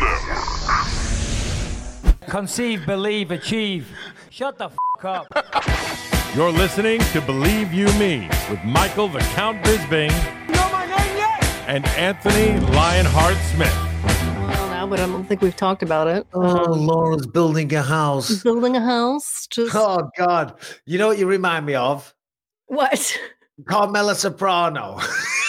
Digital Network. Conceive, believe, achieve. Shut the f up. You're listening to Believe You Me with Michael the Count Bisping You know my name yet? and Anthony Lionheart Smith. Well, now, but I don't think we've talked about it. Oh, Um, Laura's building a house. building a house. Just Oh God! You know what you remind me of? what? Carmela Soprano.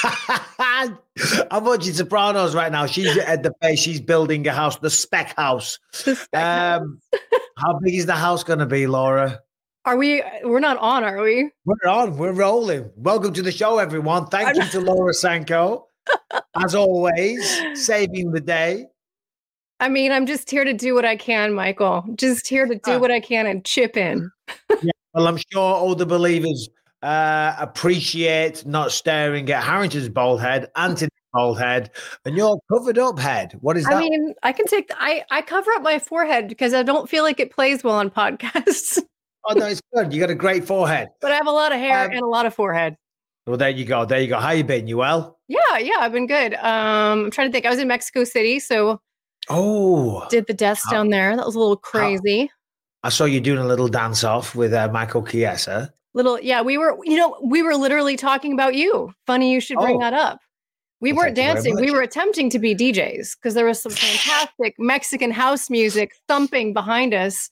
I'm watching Sopranos right now. She's at the base. She's building a house, the spec house. The spec house. Um, how big is the house going to be, Laura? Are we? We're not on, are we? We're on. We're rolling. Welcome to the show, everyone. Thank you to Laura Sanko, as always, saving the day. I mean, I'm just here to do what I can, Michael. Just here to do what I can and chip in. Well, I'm sure all the believers uh, appreciate not staring at Harrington's bald head, Anthony's bald head, and your covered up head. What is that? I mean, I can take. The, I I cover up my forehead because I don't feel like it plays well on podcasts. oh no, it's good. You got a great forehead. but I have a lot of hair Um, and a lot of forehead. Well, there you go. There you go. How you been? You well? Yeah, yeah, I've been good. Um, I'm trying to think. I was in Mexico City, so Oh, did the deaths How- down there. That was a little crazy. I saw you doing a little dance off with uh, Michael Chiesa. Little, yeah, we were, you know, we were literally talking about you. Funny you should bring Oh. that up. We weren't thank you very dancing. We were attempting to be DJs because there was some fantastic Mexican house music thumping behind us,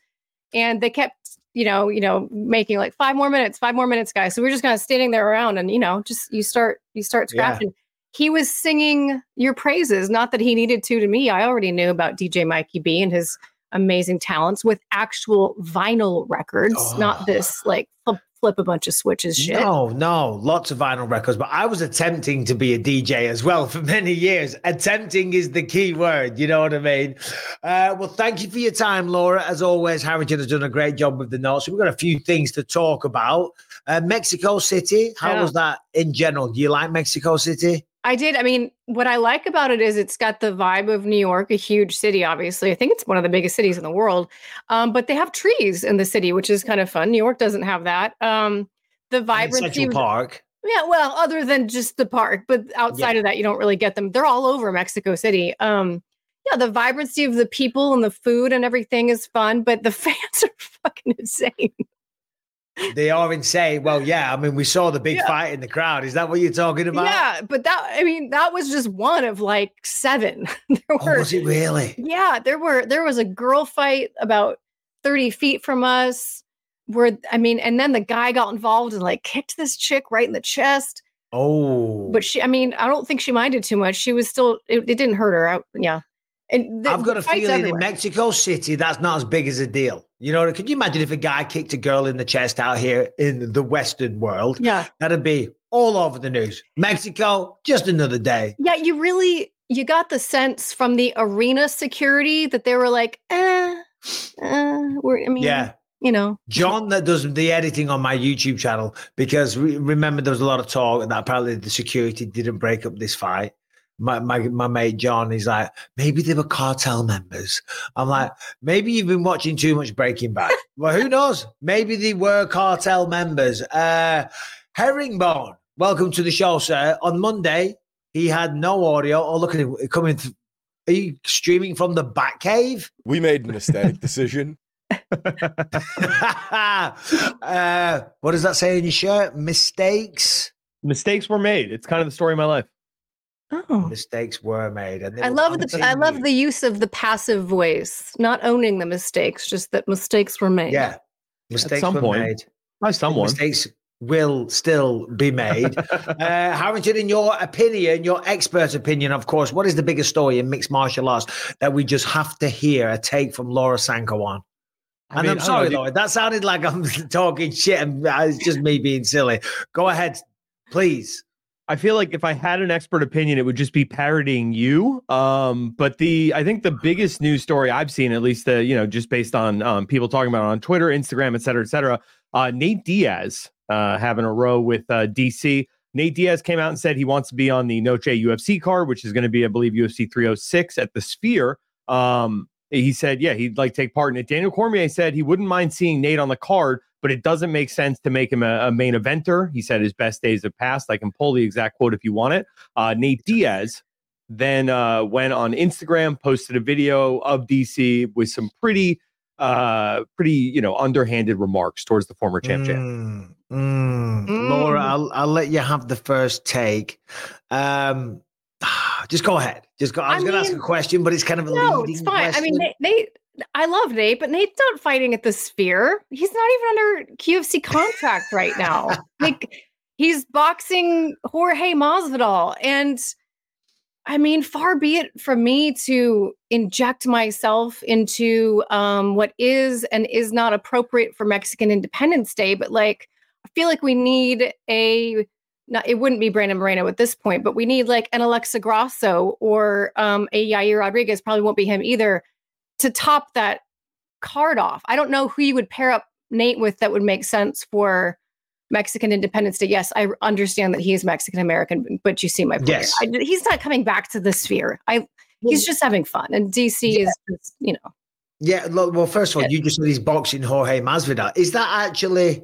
and they kept, you know, you know, making like five more minutes, five more minutes, guys. So we are just kind of standing there around, and you know, just you start, you start Yeah. scratching. He was singing your praises, not that he needed to to me. I already knew about DJ Mikey B and his amazing talents with actual vinyl records, not Oh. this like flip, flip a bunch of switches shit. No, no, lots of vinyl records. But I was attempting to be a DJ as well for many years. Attempting is the key word. You know what I mean? Uh, well, thank you for your time, Laura. As always, Harrington has done a great job with the notes. We've got a few things to talk about. Uh, Mexico City, how Yeah. was that in general? Do you like Mexico City? I did. I mean, what I like about it is it's got the vibe of New York, a huge city, obviously. I think it's one of the biggest cities in the world. Um, but they have trees in the city, which is kind of fun. New York doesn't have that. Um, the vibrancy. Central Park. Yeah, well, other than just the park, but outside of that, you don't really get them. They're all over Mexico City. Um, yeah, the vibrancy of the people and the food and everything is fun, but the fans are fucking insane. They are insane. Well, yeah. I mean, we saw the big Yeah. fight in the crowd. Is that what you're talking about? Yeah, but that I mean, that was just one of like seven. there Oh, were was it really? Yeah, there were there was a girl fight about 30 feet from us where I mean, and then the guy got involved and like kicked this chick right in the chest. Oh, But she I mean, I don't think she minded too much. She was still it, it didn't hurt her. I, yeah. And the- I've got a feeling in. Mexico City that's not as big as a deal. You know, can you imagine if a guy kicked a girl in the chest out here in the Western world? Yeah. That'd be all over the news. Mexico, just another day. Yeah, you really you got the sense from the arena security that they were like, eh, uh, we're I mean, Yeah. you know. John, that does the editing on my YouTube channel, because re- remember there was a lot of talk that apparently the security didn't break up this fight. My, my my mate John, he's like, maybe they were cartel members. I'm like, maybe you've been watching too much Breaking Bad. well, who knows? Maybe they were cartel members. Uh, Herringbone, welcome to the show, sir. On Monday, he had no audio. Oh, look at him coming. Th- are you streaming from the Batcave? We made an aesthetic decision. uh, what does that say in your shirt? Mistakes. Mistakes were made. It's kind of the story of my life. Oh. Mistakes were made, and I love the I love the use of the passive voice, not owning the mistakes, just that mistakes were made. yeah. Mistakes some were point. made. By someone. Mistakes will still be made. uh, Harrington, in your opinion, your expert opinion, of course, what is the biggest story in mixed martial arts that we just have to hear a take from Laura Sanko on? I And mean, I'm sorry, know, Laura, that sounded like I'm talking shit and uh, it's just me being silly. Go ahead, please. I feel like if I had an expert opinion, it would just be parodying you. Um, but the I think the biggest news story I've seen, at least the you know, just based on um, people talking about it on Twitter, Instagram, et cetera, et cetera. Uh, Nate Diaz uh, having a row with uh, DC. Nate Diaz came out and said he wants to be on the Noche UFC card, which is going to be, I believe, UFC 306 at the Sphere. Um, he said, yeah, he'd like take part in it. Daniel Cormier said he wouldn't mind seeing Nate on the card, but it doesn't make sense to make him a, a main eventer. He said his best days have passed. I can pull the exact quote if you want it. Uh, Nate Diaz then uh, went on Instagram, posted a video of DC with some pretty, uh, pretty you know, underhanded remarks towards the former champ. champ. Mm, mm. Mm. Laura, I'll, I'll let you have the first take. Um, just go ahead. Just go. I I was going to ask a question, but it's kind of a No, leading it's fine. I mean, they, Nate, Nate, I love Nate, but Nate's not fighting at the Sphere. He's not even under UFC contract right now. Like he's boxing Jorge Masvidal, and I mean, far be it from me to inject myself into um, what is and is not appropriate for Mexican Independence Day, but like I feel like we need a not it wouldn't be Brandon Moreno at this point, but we need like an Alexa Grasso or um, a Yair Rodriguez. Probably won't be him either to top that card off. I don't know who you would pair up Nate with that would make sense for Mexican Independence Day. Yes, I understand that he is Mexican American, but you see my point. Yes. I, he's not coming back to the sphere. I he's just having fun, and DC Yeah. is just, you know. Yeah, look, well, first of all, you just said he's boxing Jorge Masvidal. Is that actually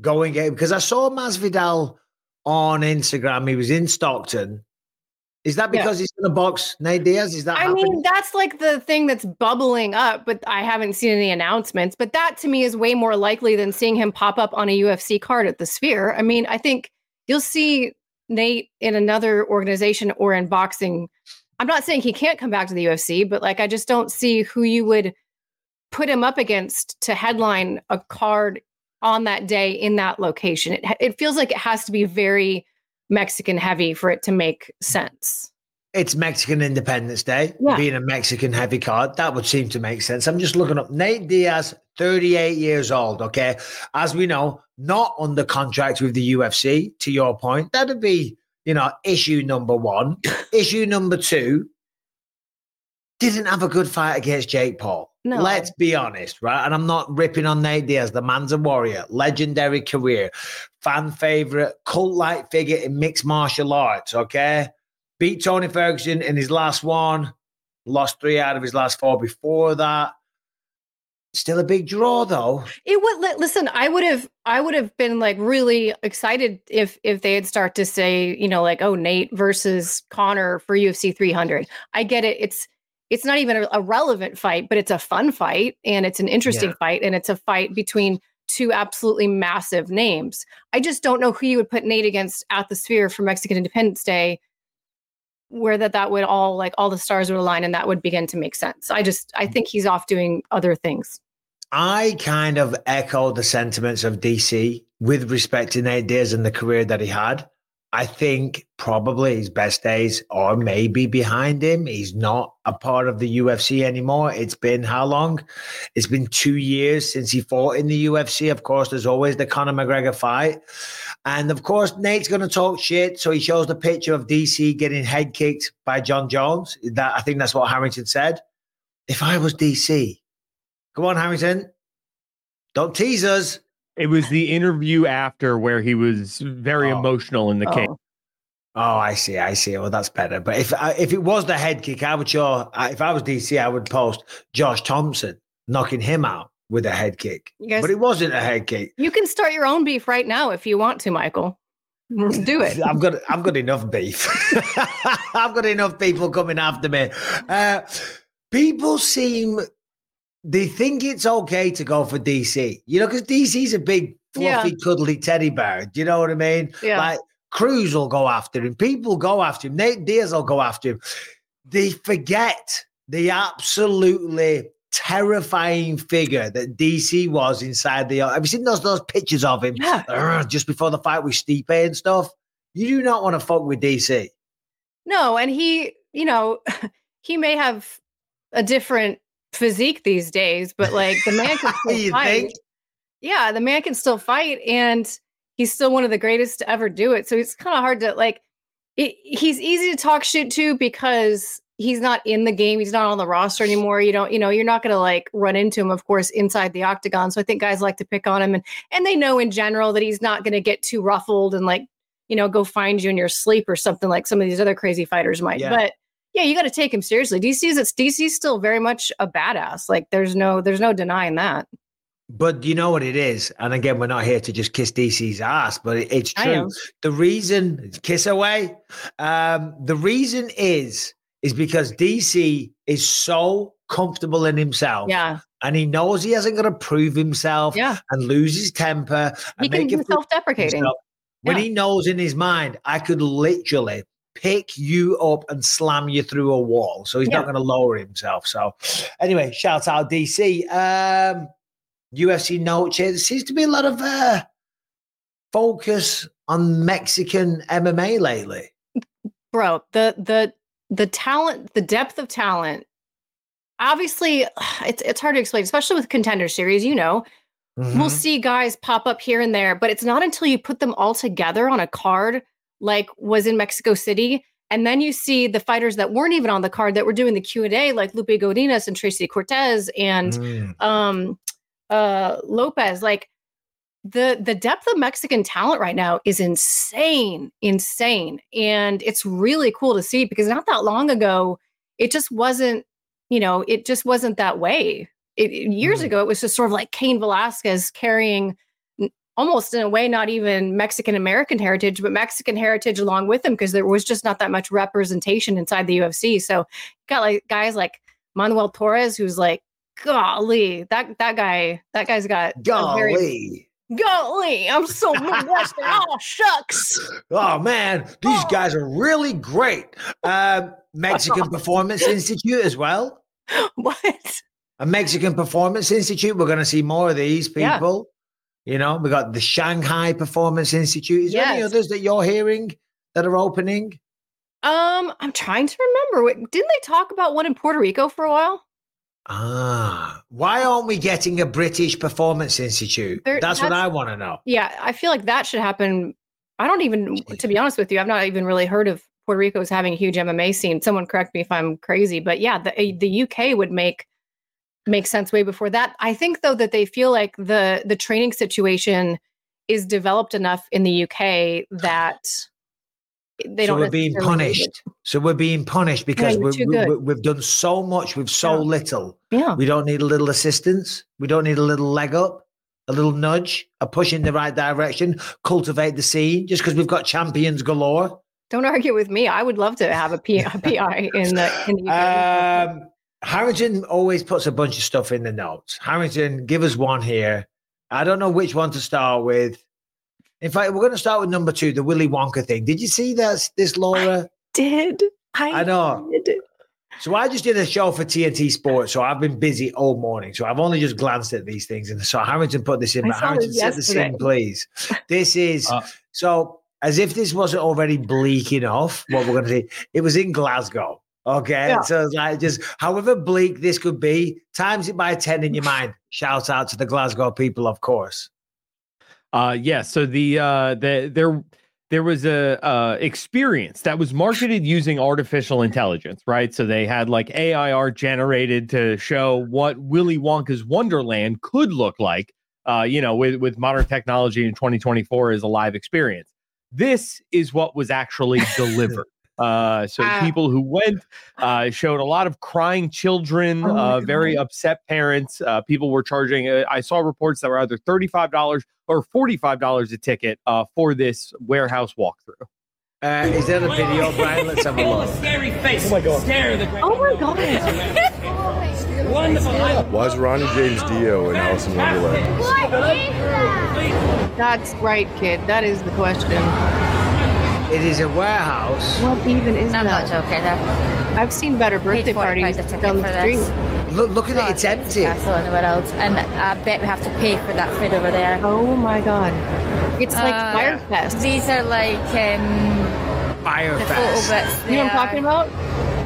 going? Because I saw Masvidal on Instagram. He was in Stockton. Is that Yeah. because he's in the box Nate Diaz? Is that I happening? mean, that's like the thing that's bubbling up, but I haven't seen any announcements. But that to me is way more likely than seeing him pop up on a UFC card at the Sphere. I mean, I think you'll see Nate in another organization or in boxing. I'm not saying he can't come back to the UFC, but like I just don't see who you would put him up against to headline a card on that day in that location. It, it feels like it has to be very Mexican heavy for it to make sense. it's Mexican Independence Day, Yeah. being a Mexican heavy card. That would seem to make sense. I'm just looking up Nate Diaz, 38 years old. Okay. As we know, not under contract with the UFC, to your point. That'd be, you know, issue number one. issue number two, didn't have a good fight against Jake Paul. No. Let's be honest, right? And I'm not ripping on Nate Diaz. The man's a warrior, legendary career, fan favorite, cult like figure in mixed martial arts. Okay. Beat Tony Ferguson in his last one, lost three out of his last four before that. Still a big draw, though. It would listen. I would have. I would have been like really excited if if they had start to say, you know, like, oh, Nate versus Conor for UFC 300. I get it. It's it's not even a, a relevant fight, but it's a fun fight and it's an interesting Yeah. fight and it's a fight between two absolutely massive names. I just don't know who you would put Nate against at the Sphere for Mexican Independence Day, where that that would all like all the stars would align and that would begin to make sense. I just I think he's off doing other things. I kind of echo the sentiments of DC with respect to Nate Diaz and the career that he had. I think probably his best days are maybe behind him. He's not a part of the UFC anymore. It's been how long? It's been two years since he fought in the UFC. Of course, there's always the Conor McGregor fight. And of course, Nate's going to talk shit. So he shows the picture of DC getting head kicked by Jon Jones. That I think that's what Harrington said. If I was DC, Come on, Harrington. Don't tease us. It was the interview after where he was very Oh. emotional in the case. Oh. Oh, I see. I see. Well, that's better. But if I- if it was the head kick, I would sure. If I was DC, I would post Josh Thomson knocking him out with a head kick. Guys- But it wasn't a head kick. You can start your own beef right now if you want to, Michael. Do it. I've got I've got enough beef. I've got enough people coming after me. Uh, people seem they think it's okay to go for DC. You know, because DC's a big fluffy, Yeah. cuddly teddy bear. Do you know what I mean? Yeah. Like Cruz will go after him. People go after him. Nate Diaz will go after him. They forget the absolutely terrifying figure that DC was inside the. Have you seen those those pictures of him? Yeah. Uh, just before the fight with Stipe and stuff. You do not want to fuck with DC. No, and he, you know, he may have a different physique these days, but like the man can still fight. think? Yeah, the man can still fight, and he's still one of the greatest to ever do it. So it's kind of hard to like. it, he's easy to talk shit to because he's not in the game. He's not on the roster anymore. You don't, you know, you're not going to like run into him, of course, inside the octagon. So I think guys like to pick on him, and and they know in general that he's not going to get too ruffled and like, you know, go find you in your sleep or something like some of these other crazy fighters might. Yeah. But yeah, you got to take him seriously. DC's it's DC's still very much a badass. Like there's no there's no denying that. But you know what it is, and again, we're not here to just kiss DC's ass, but it, it's true. The reason, kiss away. Um, the reason is is because DC is so comfortable in himself, Yeah, and he knows he hasn't got to prove himself yeah. and lose his temper He and can make be self-deprecating. himself. When Yeah. he knows in his mind, I could literally pick you up and slam you through a wall. So he's Yeah. not going to lower himself. So anyway, shout out DC. Um, UFC note here. There seems to be a lot of uh, focus on Mexican MMA lately. bro the the the talent the depth of talent obviously it's it's hard to explain especially with contender series you know we'll Mhm. see guys pop up here and there but it's not until you put them all together on a card like was in mexico city and then you see the fighters that weren't even on the card that were doing the q&a like lupe godinez and tracy cortez and Mm. um uh lopez like the the depth of mexican talent right now is insane insane and it's really cool to see because not that long ago it just wasn't you know it just wasn't that way it, years Mm. ago it was just sort of like Cain Velasquez carrying almost in a way not even Mexican American heritage but Mexican heritage along with him because there was just not that much representation inside the UFC so got like guys like Manuel Torres who's like golly that that guy that guy's got a very- Golly. golly I'm so Midwestern oh shucks Oh man, these Oh. guys are really great. Um, Mexican Performance Institute as well. what a Mexican Performance Institute. We're going to see more of these Yeah. You know, we got the Shanghai Performance Institute. Is there any others that you're hearing that are opening? Um, I'm trying to remember. Didn't they talk about one in Puerto Rico for a while? Ah, why aren't we getting a British Performance Institute? There- that's, what I want to know. Yeah, I feel like that should happen. I don't even, to be honest with you, I've not even really heard of Puerto Rico's having a huge MMA scene. Someone correct me if I'm crazy, but yeah, the the UK would make make sense way before that. I think though that they feel like the the training situation is developed enough in the UK that they so don't. we're being punished. So we're being punished because you're we, too we, good. we, we've done so much with so Yeah. little. Yeah, We don't need a little assistance. We don't need a little leg up, a little nudge, a push in the right direction, cultivate the scene just because we've got champions galore. don't argue with me. I would love to have a, P, a PI in the in the UK. Um, Harrington always puts a bunch of stuff in the notes. Harrington, give us one here. I don't know which one to start with. In fact, we're going to start with number two, the Willy Wonka thing. Did you see this, this Laura? did I? I know. did. So I just did a show for TNT Sports, so I've been busy all morning. So I've only just glanced at these things, and so Harrington put this in. I But Harrington, this set the scene, yesterday. please. This is Uh, so as if this wasn't already bleak enough. What we're going to see, it was in Glasgow. Okay, Yeah. so it's like just however bleak this could be, times it by ten in your mind. Shout out to the Glasgow people, of course. Uh, yeah. So the uh, the there there was a uh, experience that was marketed using artificial intelligence, right? So they had like AI art generated to show what Willy Wonka's Wonderland could look like. Uh, you know, with with modern technology in 2024 as a live experience. This is what was actually delivered. Uh, so Ah. people who went uh, showed a lot of crying children, Oh uh, very upset parents. Uh, people were charging. Uh, I saw reports that were either thirty-five dollars or forty-five dollars a ticket uh, for this warehouse walkthrough. Uh, is there a video, Brian? Let's have a look. Scary face. Oh my god. Scare the great. Oh my god! Wonderful. Why is Ronnie James Dio in Alice in Wonderland? That's right, kid. That is the question. It is a warehouse. What even is I'm not that? joking. I I've seen better birthday parties a ticket down for the street. Look, look at it. It's empty. Castle anywhere else, and I bet we have to pay for that food over there. Oh my god! It's like Uh, Fyre Fest. These are like um, Fire the photo fest. bits. You know what I'm talking about?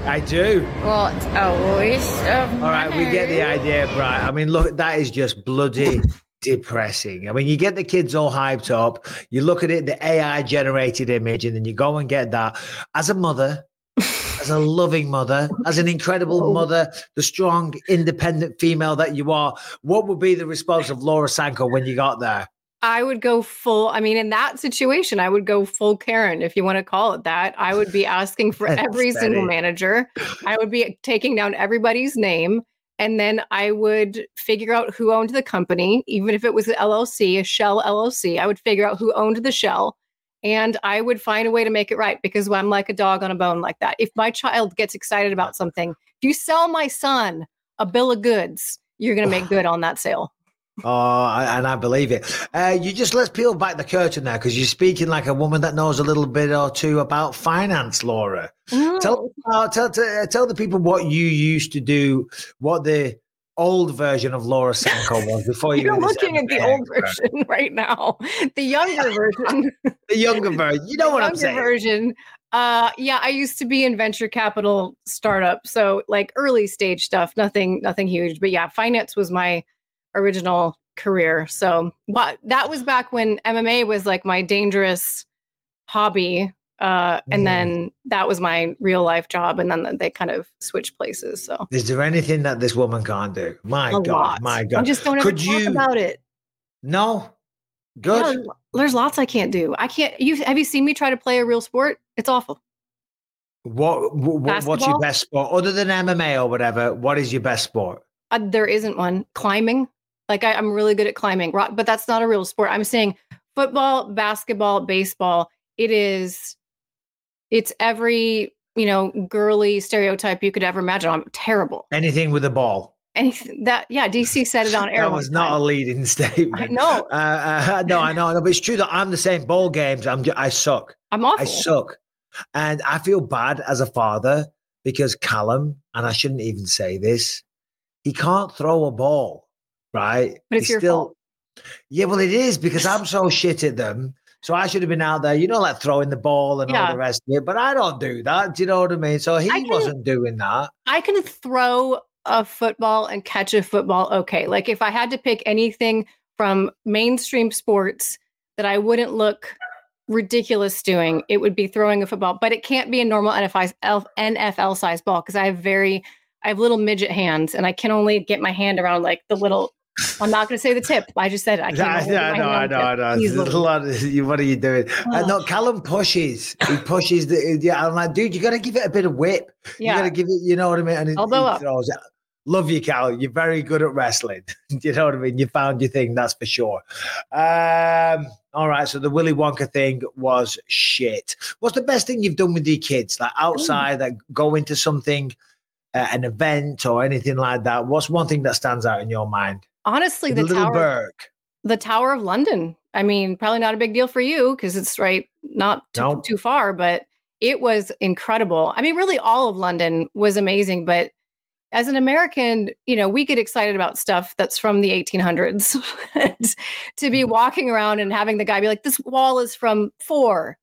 I do. What a waste of All right, we get the idea, Brian. I mean, look, that is just bloody depressing. I mean, you get the kids all hyped up, you look at it, the AI generated image, and then you go and get that. As a mother, as a loving mother, as an incredible mother, the strong, independent female that you are, what would be the response of Laura Sanko when you got there? I would go full. I mean, in that situation, I would go full Karen, if you want to call it that. I would be asking for every single manager. I would be taking down everybody's name. And then I would figure out who owned the company, even if it was an LLC, a shell LLC. I would figure out who owned the shell and I would find a way to make it right because I'm like a dog on a bone like that. If my child gets excited about something, if you sell my son a bill of goods, you're going to make good on that sale. Oh, and I believe it. Uh, you just let's peel back the curtain now because you're speaking like a woman that knows a little bit or two about finance, Laura. Tell, uh, tell, tell, tell the people what you used to do, what the old version of Laura Sanko was before you You're were looking at the old version right now. The younger version. the younger version. You know what I'm younger saying? version. Uh, yeah, I used to be in venture capital startup, so like early stage stuff, nothing, nothing huge. But yeah, finance was my original career. So what that was back when MMA was like my dangerous hobby. Uh, and Mm. then that was my real life job, and then they kind of switched places. So Is there anything that this woman can't do? My a God, lot. my god! I just don't Could talk you? about it. No. Good. Yeah, there's lots I can't do. I can't. You have you seen me try to play a real sport? It's awful. What, what what's your best sport other than MMA or whatever? What is your best sport? Uh, there isn't one. Climbing, like I, I'm really good at climbing, rock, but that's not a real sport. I'm saying football, basketball, baseball. It is. It's every you know girly stereotype you could ever imagine. I'm terrible. Anything with a ball. Anything that yeah, DC said it on air. That was not a time. leading statement. I know. Uh, uh, no, I know, I know, but it's true that I'm the same. Ball games, I'm I suck. I'm awful. I suck, and I feel bad as a father because Callum, and I shouldn't even say this, he can't throw a ball, right? But it's He's your fault. Yeah, well, it is because I'm so shit at them. So I should have been out there, you know, like throwing the ball and all the rest of it. But I don't do that. Do you know what I mean? So he can- wasn't doing that. I can throw a football and catch a football okay. Like if I had to pick anything from mainstream sports that I wouldn't look ridiculous doing, it would be throwing a football, but it can't be a normal NFL NFL size ball because I have very I have little midget hands and I can only get my hand around like the little I'm not going to say the tip. I just said it. I can't. Yeah, only get yeah, I know, I know, I know. tip. He's There's a lot of- what are you doing? Uh, no, Callum pushes. He pushes the. Yeah, I'm like, dude, you got to give it a bit of whip. Yeah. You got to give it. You know what I mean? And Elbow he throws it. Love you, Cal. You're very good at wrestling. you know what I mean? You found your thing, that's for sure. Um, all right. So the Willy Wonka thing was shit. What's the best thing you've done with your kids? Like outside, that go into something, uh, an event or anything like that. What's one thing that stands out in your mind? Honestly, The the little tower. Burke. the Tower of London. I mean, probably not a big deal for you because it's right not too, Nope. too far, but it was incredible. I mean, really, all of London was amazing. But as an American, you know, we get excited about stuff that's from the 1800s. To be walking around and having the guy be like, "This wall is from four,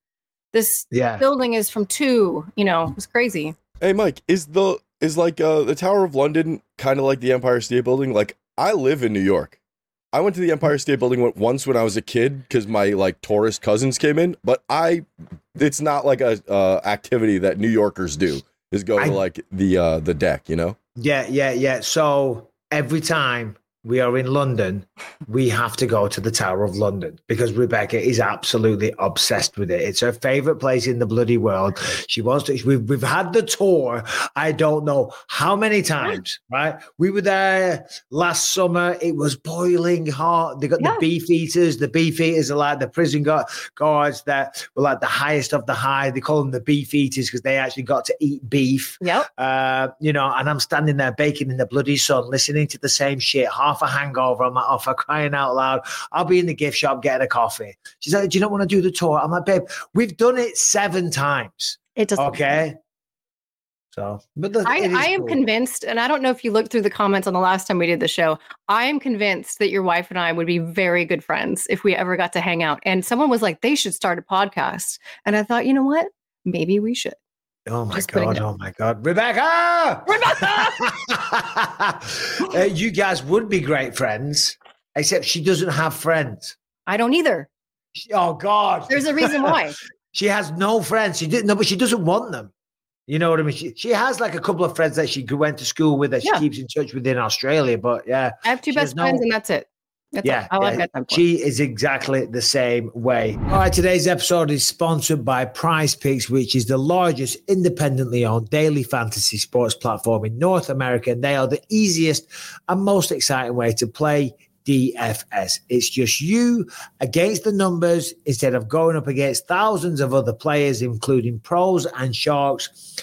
this Yeah. building is from two. You know, it was crazy. Hey, Mike, is the is like uh, the Tower of London kind of like the Empire State Building? Like, I live in New York. I went to the Empire State Building once when I was a kid because my like tourist cousins came in, but I, it's not like a uh, activity that New Yorkers do. Is go I- to like the uh, the deck, you know? Yeah, yeah, yeah. So every time we are in London, we have to go to the Tower of London because Rebecca is absolutely obsessed with it. It's her favorite place in the bloody world. She wants to. We've, we've had the tour. I don't know how many times. Right? We were there last summer. It was boiling hot. They got Yeah. the beef eaters. The beef eaters are like the prison gu- guards that were like the highest of the high. They call them the beef eaters because they actually got to eat beef Yep. uh, you know, and I'm standing there baking in the bloody sun, listening to the same shit, half a hangover. I'm like, oh, for crying out loud. I'll be in the gift shop getting a coffee. She's like, do you not want to do the tour? I'm like, babe, we've done it seven times. It doesn't. Okay. So, but the, I, I am cool. convinced, and I don't know if you looked through the comments on the last time we did the show. I am convinced that your wife and I would be very good friends if we ever got to hang out. And someone was like, they should start a podcast. And I thought, you know what? Maybe we should. Oh my Just god! Oh my god, Rebecca! Rebecca! uh, you guys would be great friends. except she doesn't have friends. I don't either. She- oh God, There's a reason why. she has no friends. She didn't. No, but she doesn't want them. You know what I mean? She, she has like a couple of friends that she went to school with that she keeps in touch with in Australia. But yeah, I have two best no- friends, and that's it. That's yeah, all. I like yeah, that. she is exactly the same way. All right, today's episode is sponsored by Prize Picks, which is the largest independently owned daily fantasy sports platform in North America. And they are the easiest and most exciting way to play DFS. It's just you against the numbers instead of going up against thousands of other players, including pros and sharks.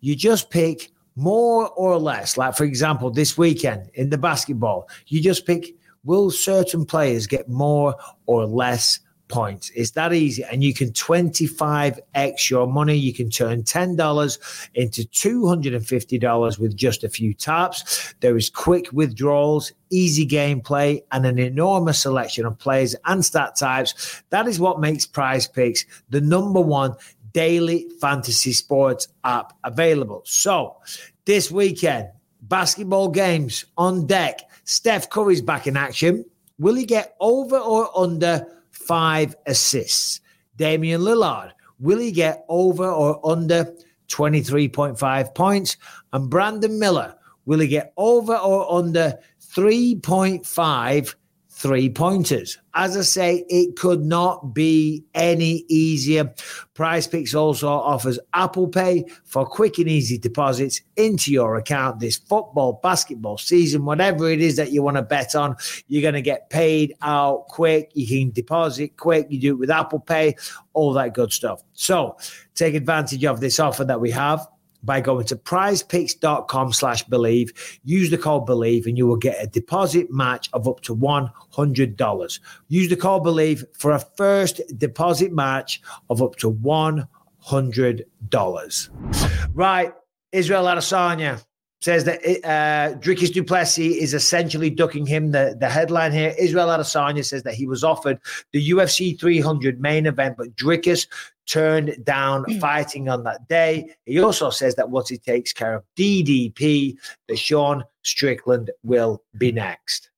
You just pick more or less. Like, for example, this weekend in the basketball, you just pick will certain players get more or less points? It's that easy. And you can 25x your money. You can turn $10 into $250 with just a few taps. There is quick withdrawals, easy gameplay, and an enormous selection of players and stat types. That is what makes Prize Picks the number one daily fantasy sports app available. So, this weekend, basketball games on deck. Steph Curry's back in action. Will he get over or under five assists? Damian Lillard, will he get over or under 23.5 points? And Brandon Miller, will he get over or under 3.5 three pointers. As I say, it could not be any easier. Prize Picks also offers Apple Pay for quick and easy deposits into your account this football, basketball season, whatever it is that you want to bet on. You're going to get paid out quick. You can deposit quick. You do it with Apple Pay, all that good stuff. So take advantage of this offer that we have by going to prizepicks.com slash believe. Use the code believe and you will get a deposit match of up to $100. Use the code believe for a first deposit match of up to $100. Right. Israel Adesanya says that uh, Dricus Du Plessis is essentially ducking him. The, the headline here, Israel Adesanya says that he was offered the UFC 300 main event, but Dricus turned down fighting on that day. He also says that once he takes care of DDP, that Sean Strickland will be next.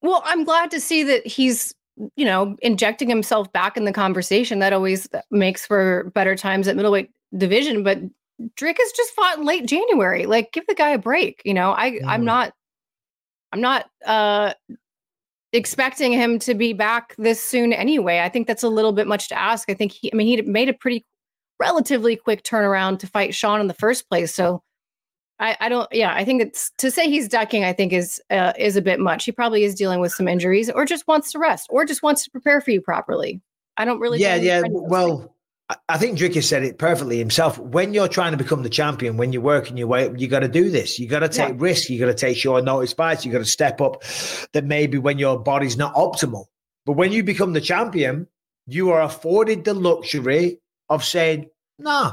Well, I'm glad to see that he's, you know, injecting himself back in the conversation. That always makes for better times at middleweight division. But Drake has just fought in late January. Like, give the guy a break. You know, I I'm Mm. not I'm not uh expecting him to be back this soon anyway. I think that's a little bit much to ask. I think he I mean he made a pretty relatively quick turnaround to fight Sean in the first place. So I, I don't yeah, I think it's to say he's ducking, I think is uh, is a bit much. He probably is dealing with some injuries or just wants to rest or just wants to prepare for you properly. I don't really yeah, yeah. he's ready for those things. I- think Dricker said it perfectly himself. When you're trying to become the champion, when you're working your way up, you got to do this. You got to take Yeah. risks. You got to take short notice fights. You got to step up. That maybe when your body's not optimal, but when you become the champion, you are afforded the luxury of saying, "No,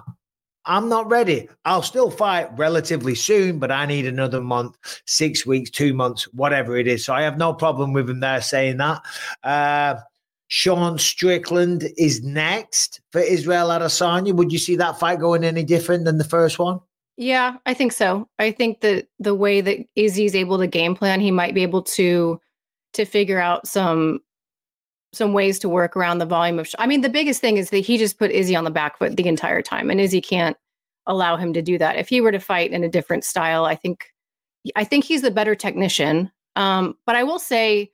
I'm not ready. I'll still fight relatively soon, but I need another month, six weeks, two months, whatever it is." So I have no problem with him there saying that. Uh, Sean Strickland is next for Israel Adesanya. Would you see that fight going any different than the first one? Yeah, I think so. I think that the way that Izzy's able to game plan, he might be able to to figure out some some ways to work around the volume of. Sh- I mean, the biggest thing is that he just put Izzy on the back foot the entire time, and Izzy can't allow him to do that. If he were to fight in a different style, I think I think he's the better technician. Um, but I will say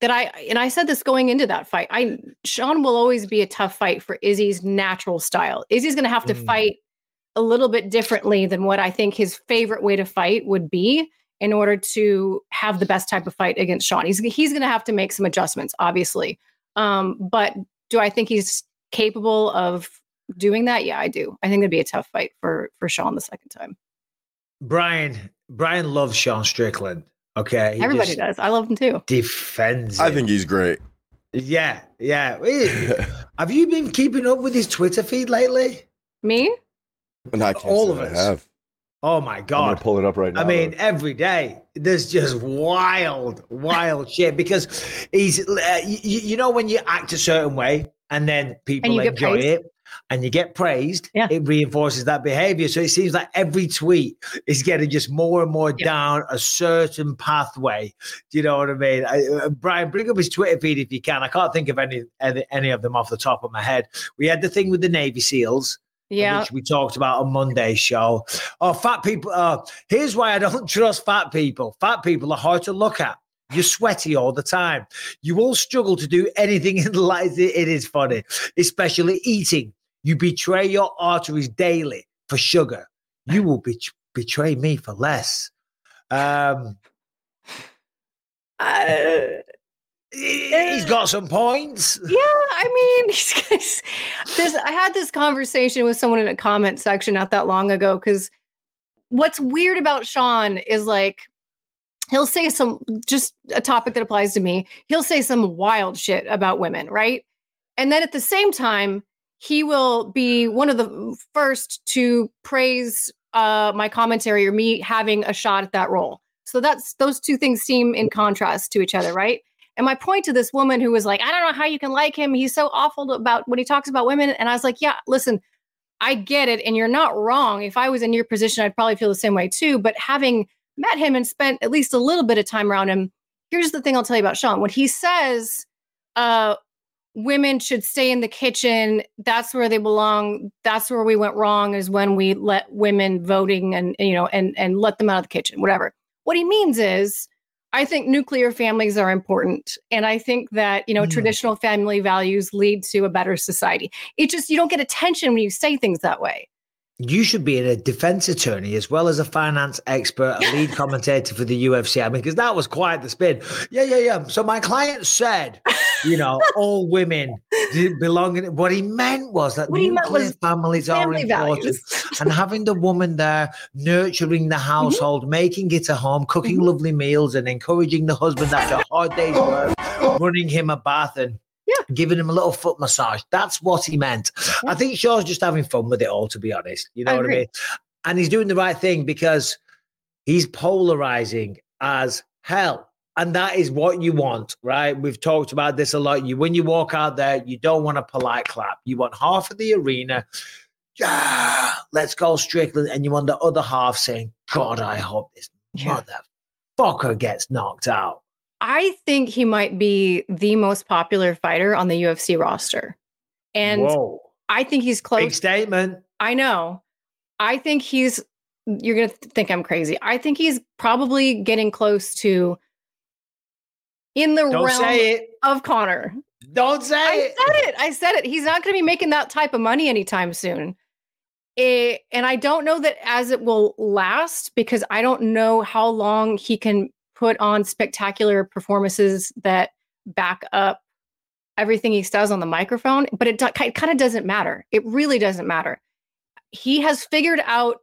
that I and I said this going into that fight. I Sean will always be a tough fight for Izzy's natural style. Izzy's going to have to Mm. fight a little bit differently than what I think his favorite way to fight would be in order to have the best type of fight against Sean. He's he's going to have to make some adjustments, obviously. Um, but do I think he's capable of doing that? Yeah, I do. I think it'd be a tough fight for for Sean the second time. Brian, Brian loves Sean Strickland. Okay, He Everybody does. I love him too. Defends. I think he's great. Yeah, yeah. Have you been keeping up with his Twitter feed lately? Me? And I can't All say of I us. have. Oh my god! I'm gonna god! pull it up right now. I mean, every day there's just wild, wild shit because he's, uh, you, you know, when you act a certain way and then people And enjoy praised. it, and you get praised, Yeah. it reinforces that behavior. So it seems like every tweet is getting just more and more Yeah. down a certain pathway. Do you know what I mean? I, uh, Brian, bring up his Twitter feed if you can. I can't think of any, any of them off the top of my head. We had the thing with the Navy SEALs Yeah. which we talked about on Monday's show. Oh, fat people. Uh, here's why I don't trust fat people. Fat people are hard to look at. You're sweaty all the time. You will struggle to do anything in life. It is funny, especially eating. You betray your arteries daily for sugar. You will bet- betray me for less. Um, Uh, he's got some points. yeah, I mean, guys. This I had this conversation with someone in a comment section not that long ago because what's weird about Sean is like he'll say some just a topic that applies to me. He'll say some wild shit about women, right? And then at the same time, he will be one of the first to praise uh, my commentary or me having a shot at that role. So that's those two things seem in contrast to each other, right? And my point to this woman who was like, I don't know how you can like him. He's so awful about when he talks about women. And I was like, yeah, listen, I get it. And you're not wrong. If I was in your position, I'd probably feel the same way too. But having met him and spent at least a little bit of time around him, here's the thing I'll tell you about Sean. When he says, uh, women should stay in the kitchen, that's where they belong. That's where we went wrong is when we let women voting and, you know, and, and let them out of the kitchen, whatever. What he means is, I think nuclear families are important. And I think that, you know, Mm. traditional family values lead to a better society. It just, you don't get attention when you say things that way. You should be a defense attorney as well as a finance expert, a lead commentator for the UFC. I mean, because that was quite the spin. Yeah, yeah, yeah. So my client said, you know, all women belong in it. What he meant was that What nuclear was families family are important. and having the woman there nurturing the household, making it a home, cooking Mhm. lovely meals, and encouraging the husband after a hard day's work, running him a bath and Yeah. giving him a little foot massage. That's what he meant. I think Shaw's just having fun with it all, to be honest. You know I what I mean? And he's doing the right thing because he's polarizing as hell. And that is what you want, right? We've talked about this a lot. You when you walk out there, you don't want a polite clap. You want half of the arena, yeah, let's go Strickland. And you want the other half saying, God, I hope this Yeah. motherfucker gets knocked out. I think he might be the most popular fighter on the UFC roster. And Whoa. I think he's Big close. statement. I know. I think he's, you're going to think I'm crazy. I think he's probably getting close to in the Don't realm say it. of Conor. Don't say I it. said it. I said it. He's not going to be making that type of money anytime soon. Eh, and I don't know that as it will last because I don't know how long he can put on spectacular performances that back up everything he says on the microphone. But it, do- it kind of doesn't matter. It really doesn't matter. He has figured out.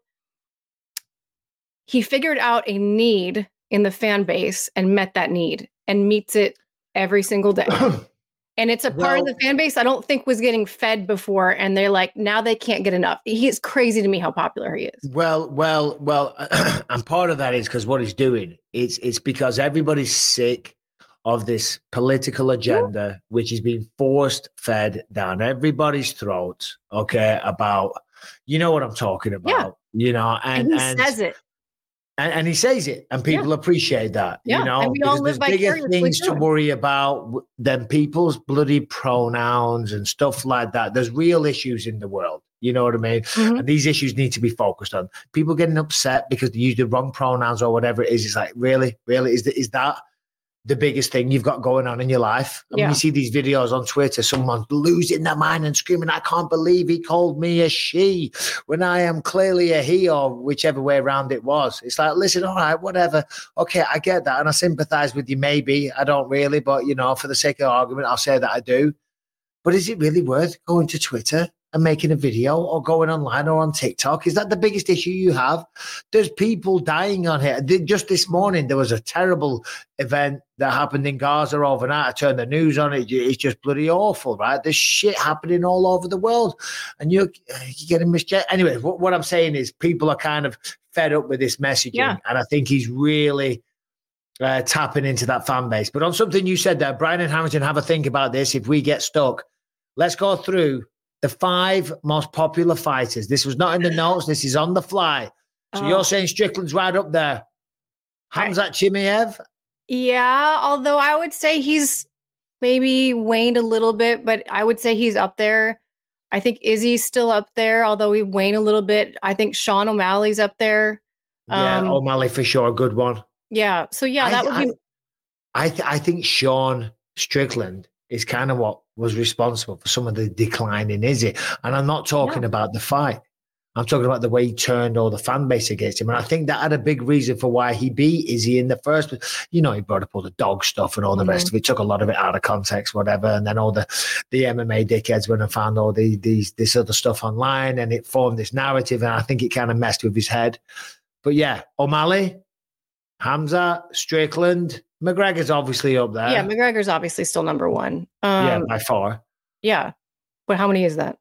He figured out a need in the fan base and met that need and meets it every single day. And it's a part of the fan base I don't think was getting fed before. And they're like, now they can't get enough. He's crazy to me how popular he is. Well, well, well, and part of that is because what he's doing. It's it's because everybody's sick of this political agenda, which is being forced fed down everybody's throat. Okay, about you know what I'm talking about. Yeah. You know, And, and he says it. And, and he says it, and people appreciate that. Yeah, You know, and we all live there's bigger things to worry about than people's bloody pronouns and stuff like that. There's real issues in the world. You know what I mean? Mhm. And these issues need to be focused on. People getting upset because they use the wrong pronouns or whatever it is. It's like, really, really, is that is that the biggest thing you've got going on in your life? I mean, Yeah. you see these videos on Twitter, someone's losing their mind and screaming, "I can't believe he called me a she when I am clearly a he," or whichever way around it was. It's like, listen, all right, whatever. Okay, I get that, and I sympathise with you. Maybe I don't really, but you know, for the sake of argument, I'll say that I do. But is it really worth going to Twitter and making a video or going online or on TikTok? Is that the biggest issue you have? There's people dying on here. Just this morning, there was a terrible event that happened in Gaza overnight. I turned the news on it. It's just bloody awful, right? There's shit happening all over the world. And you're, you're getting misjudged. Anyway, what, what I'm saying is people are kind of fed up with this messaging. Yeah. And I think he's really uh, tapping into that fan base. But on something you said there, Brian and Harrington, have a think about this. If we get stuck, let's go through the five most popular fighters. This was not in the notes. This is on the fly. So Oh. you're saying Strickland's right up there. Khamzat Chimaev. Yeah, although I would say he's maybe waned a little bit, but I would say he's up there. I think Izzy's still up there, although he waned a little bit. I think Sean O'Malley's up there. Yeah, Um, O'Malley for sure, a good one. Yeah. So yeah, I- that would be I th- I think Sean Strickland is kind of what was responsible for some of the decline in Izzy. And I'm not talking about the fight. I'm talking about the way he turned all the fan base against him. And I think that had a big reason for why he beat Izzy in the first place. You know, he brought up all the dog stuff and all the rest of it, took a lot of it out of context, whatever. And then all the, the MMA dickheads went and found all the, these this other stuff online and it formed this narrative. And I think it kind of messed with his head. But yeah, O'Malley, Khamzat, Strickland, McGregor's obviously up there. yeah. McGregor's obviously still number one. Um, yeah, by far. Yeah, but how many is that?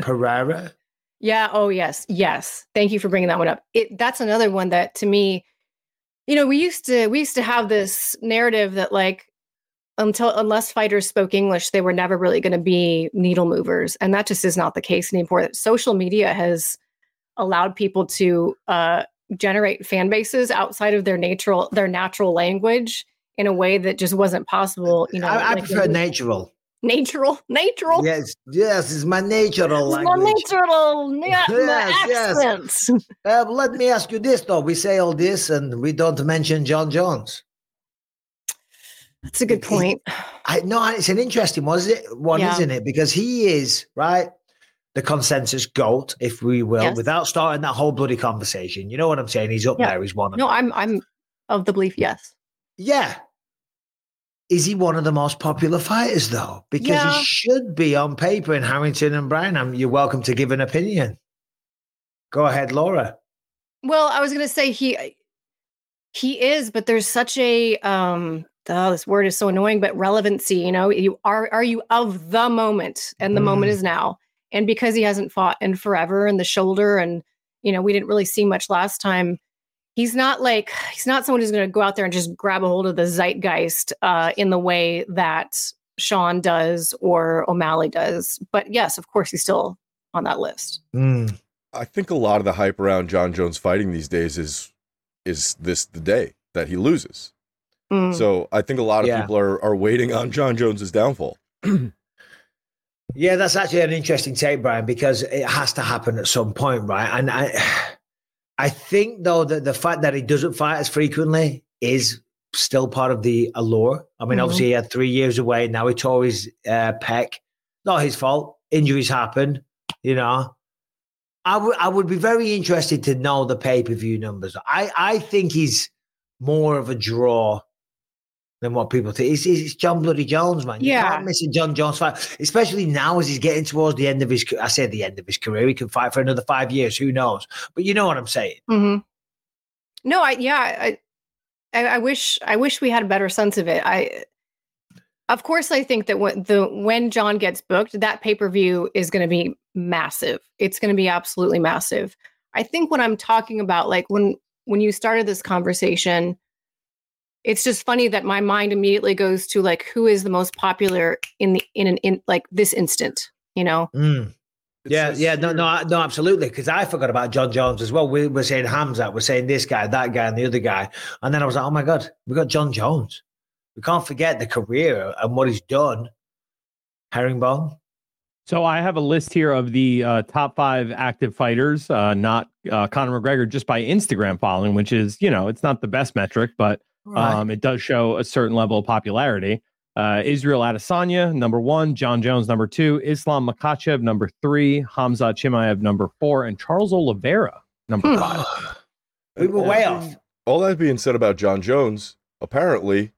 Pereira. Yeah. Oh, yes. Yes. Thank you for bringing that one up. It that's another one that to me, you know, we used to we used to have this narrative that like until unless fighters spoke English, they were never really going to be needle movers, and that just is not the case anymore. Social media has allowed people to uh, generate fan bases outside of their natural their natural language in a way that just wasn't possible. You know, I, I like prefer natural. natural, natural. Yes, yes, it's my natural It's my natural yeah, Yes, yes. accents. Uh, let me ask you this though: we say all this, and we don't mention Jon Jones. That's a good point. I no, it's an interesting one, is it? One, Yeah. isn't it? Because he is right, the consensus goat, if we will, Yes. without starting that whole bloody conversation. You know what I'm saying? He's up Yeah. there. He's one of No, them. I'm I'm of the belief, yes. Yeah. Is he one of the most popular fighters though? Because Yeah. he should be on paper in Harrington and Brian. I'm, you're welcome to give an opinion. Go ahead, Laura. Well, I was gonna say he he is, but there's such a um oh, this word is so annoying, but relevancy, you know, you are are you of the moment? And the moment Mm. is now. And because he hasn't fought in forever and the shoulder and you know, we didn't really see much last time. He's not like he's not someone who's gonna go out there and just grab a hold of the zeitgeist uh in the way that Sean does or O'Malley does. But yes, of course he's still on that list. Mm. I think a lot of the hype around Jon Jones fighting these days is is this the day that he loses. Mm. So I think a lot of Yeah. people are are waiting on Jon Jones's downfall. Yeah, that's actually an interesting take, Brian, because it has to happen at some point, right? And I, I think though that the fact that he doesn't fight as frequently is still part of the allure. I mean, Mhm. obviously he had three years away. Now he tore his uh, pec. Not his fault. Injuries happen. You know. I would I would be very interested to know the pay per view numbers. I I think he's more of a draw than what people think. It's, it's Jon Bloody Jones, man. You Yeah. can't miss a Jon Jones fight, especially now as he's getting towards the end of his. I say the end of his career. He can fight for another five years. Who knows? But you know what I'm saying. hmm No, I yeah, I, I I wish I wish we had a better sense of it. I of course I think that when the when Jon gets booked, that pay-per-view is going to be massive. It's going to be absolutely massive. I think when I'm talking about like when when you started this conversation, it's just funny that my mind immediately goes to like who is the most popular in the in an in like this instant, you know? Mm. Yeah, says yeah, no, no, no, absolutely. Because I forgot about Jon Jones as well. We were saying Khamzat, we're saying this guy, that guy, and the other guy, and then I was like, oh my god, we got Jon Jones. We can't forget the career and what he's done. Harrington. So I have a list here of the uh, top five active fighters, uh, not uh, Conor McGregor, just by Instagram following, which is, you know, it's not the best metric, but Right. um, it does show a certain level of popularity. Uh, Israel Adesanya, number one. Jon Jones, number two. Islam Makhachev, number three. Khamzat Chimaev, number four. And Charles Oliveira, number Hmm. five. we were way off. All that being said about Jon Jones, apparently,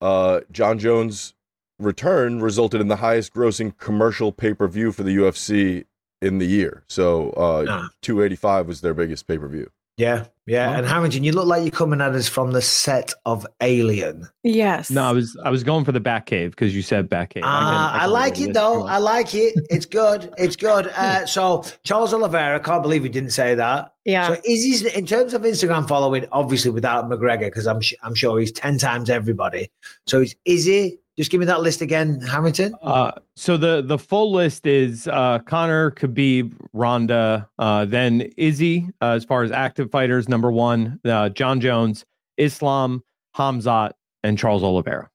uh, Jon Jones' return resulted in the highest grossing commercial pay per view for the UFC in the year. So uh, Ah. 285 was their biggest pay per view. Yeah, yeah. And Harrington, you look like you're coming at us from the set of Alien. Yes. No, I was I was going for the back cave because you said back cave. Ah, I, like it though. I like it. It's good. It's good. Uh, so Charles Oliveira, I can't believe he didn't say that. yeah. So is he's in terms of Instagram following, obviously without McGregor, because I'm sh- I'm sure he's ten times everybody. So is Izzy Just give me that list again, Harrington. Uh, so the the full list is uh, Conor, Khabib, Ronda, uh, then Izzy uh, as far as active fighters, number one, uh, Jon Jones, Islam, Khamzat, and Charles Oliveira.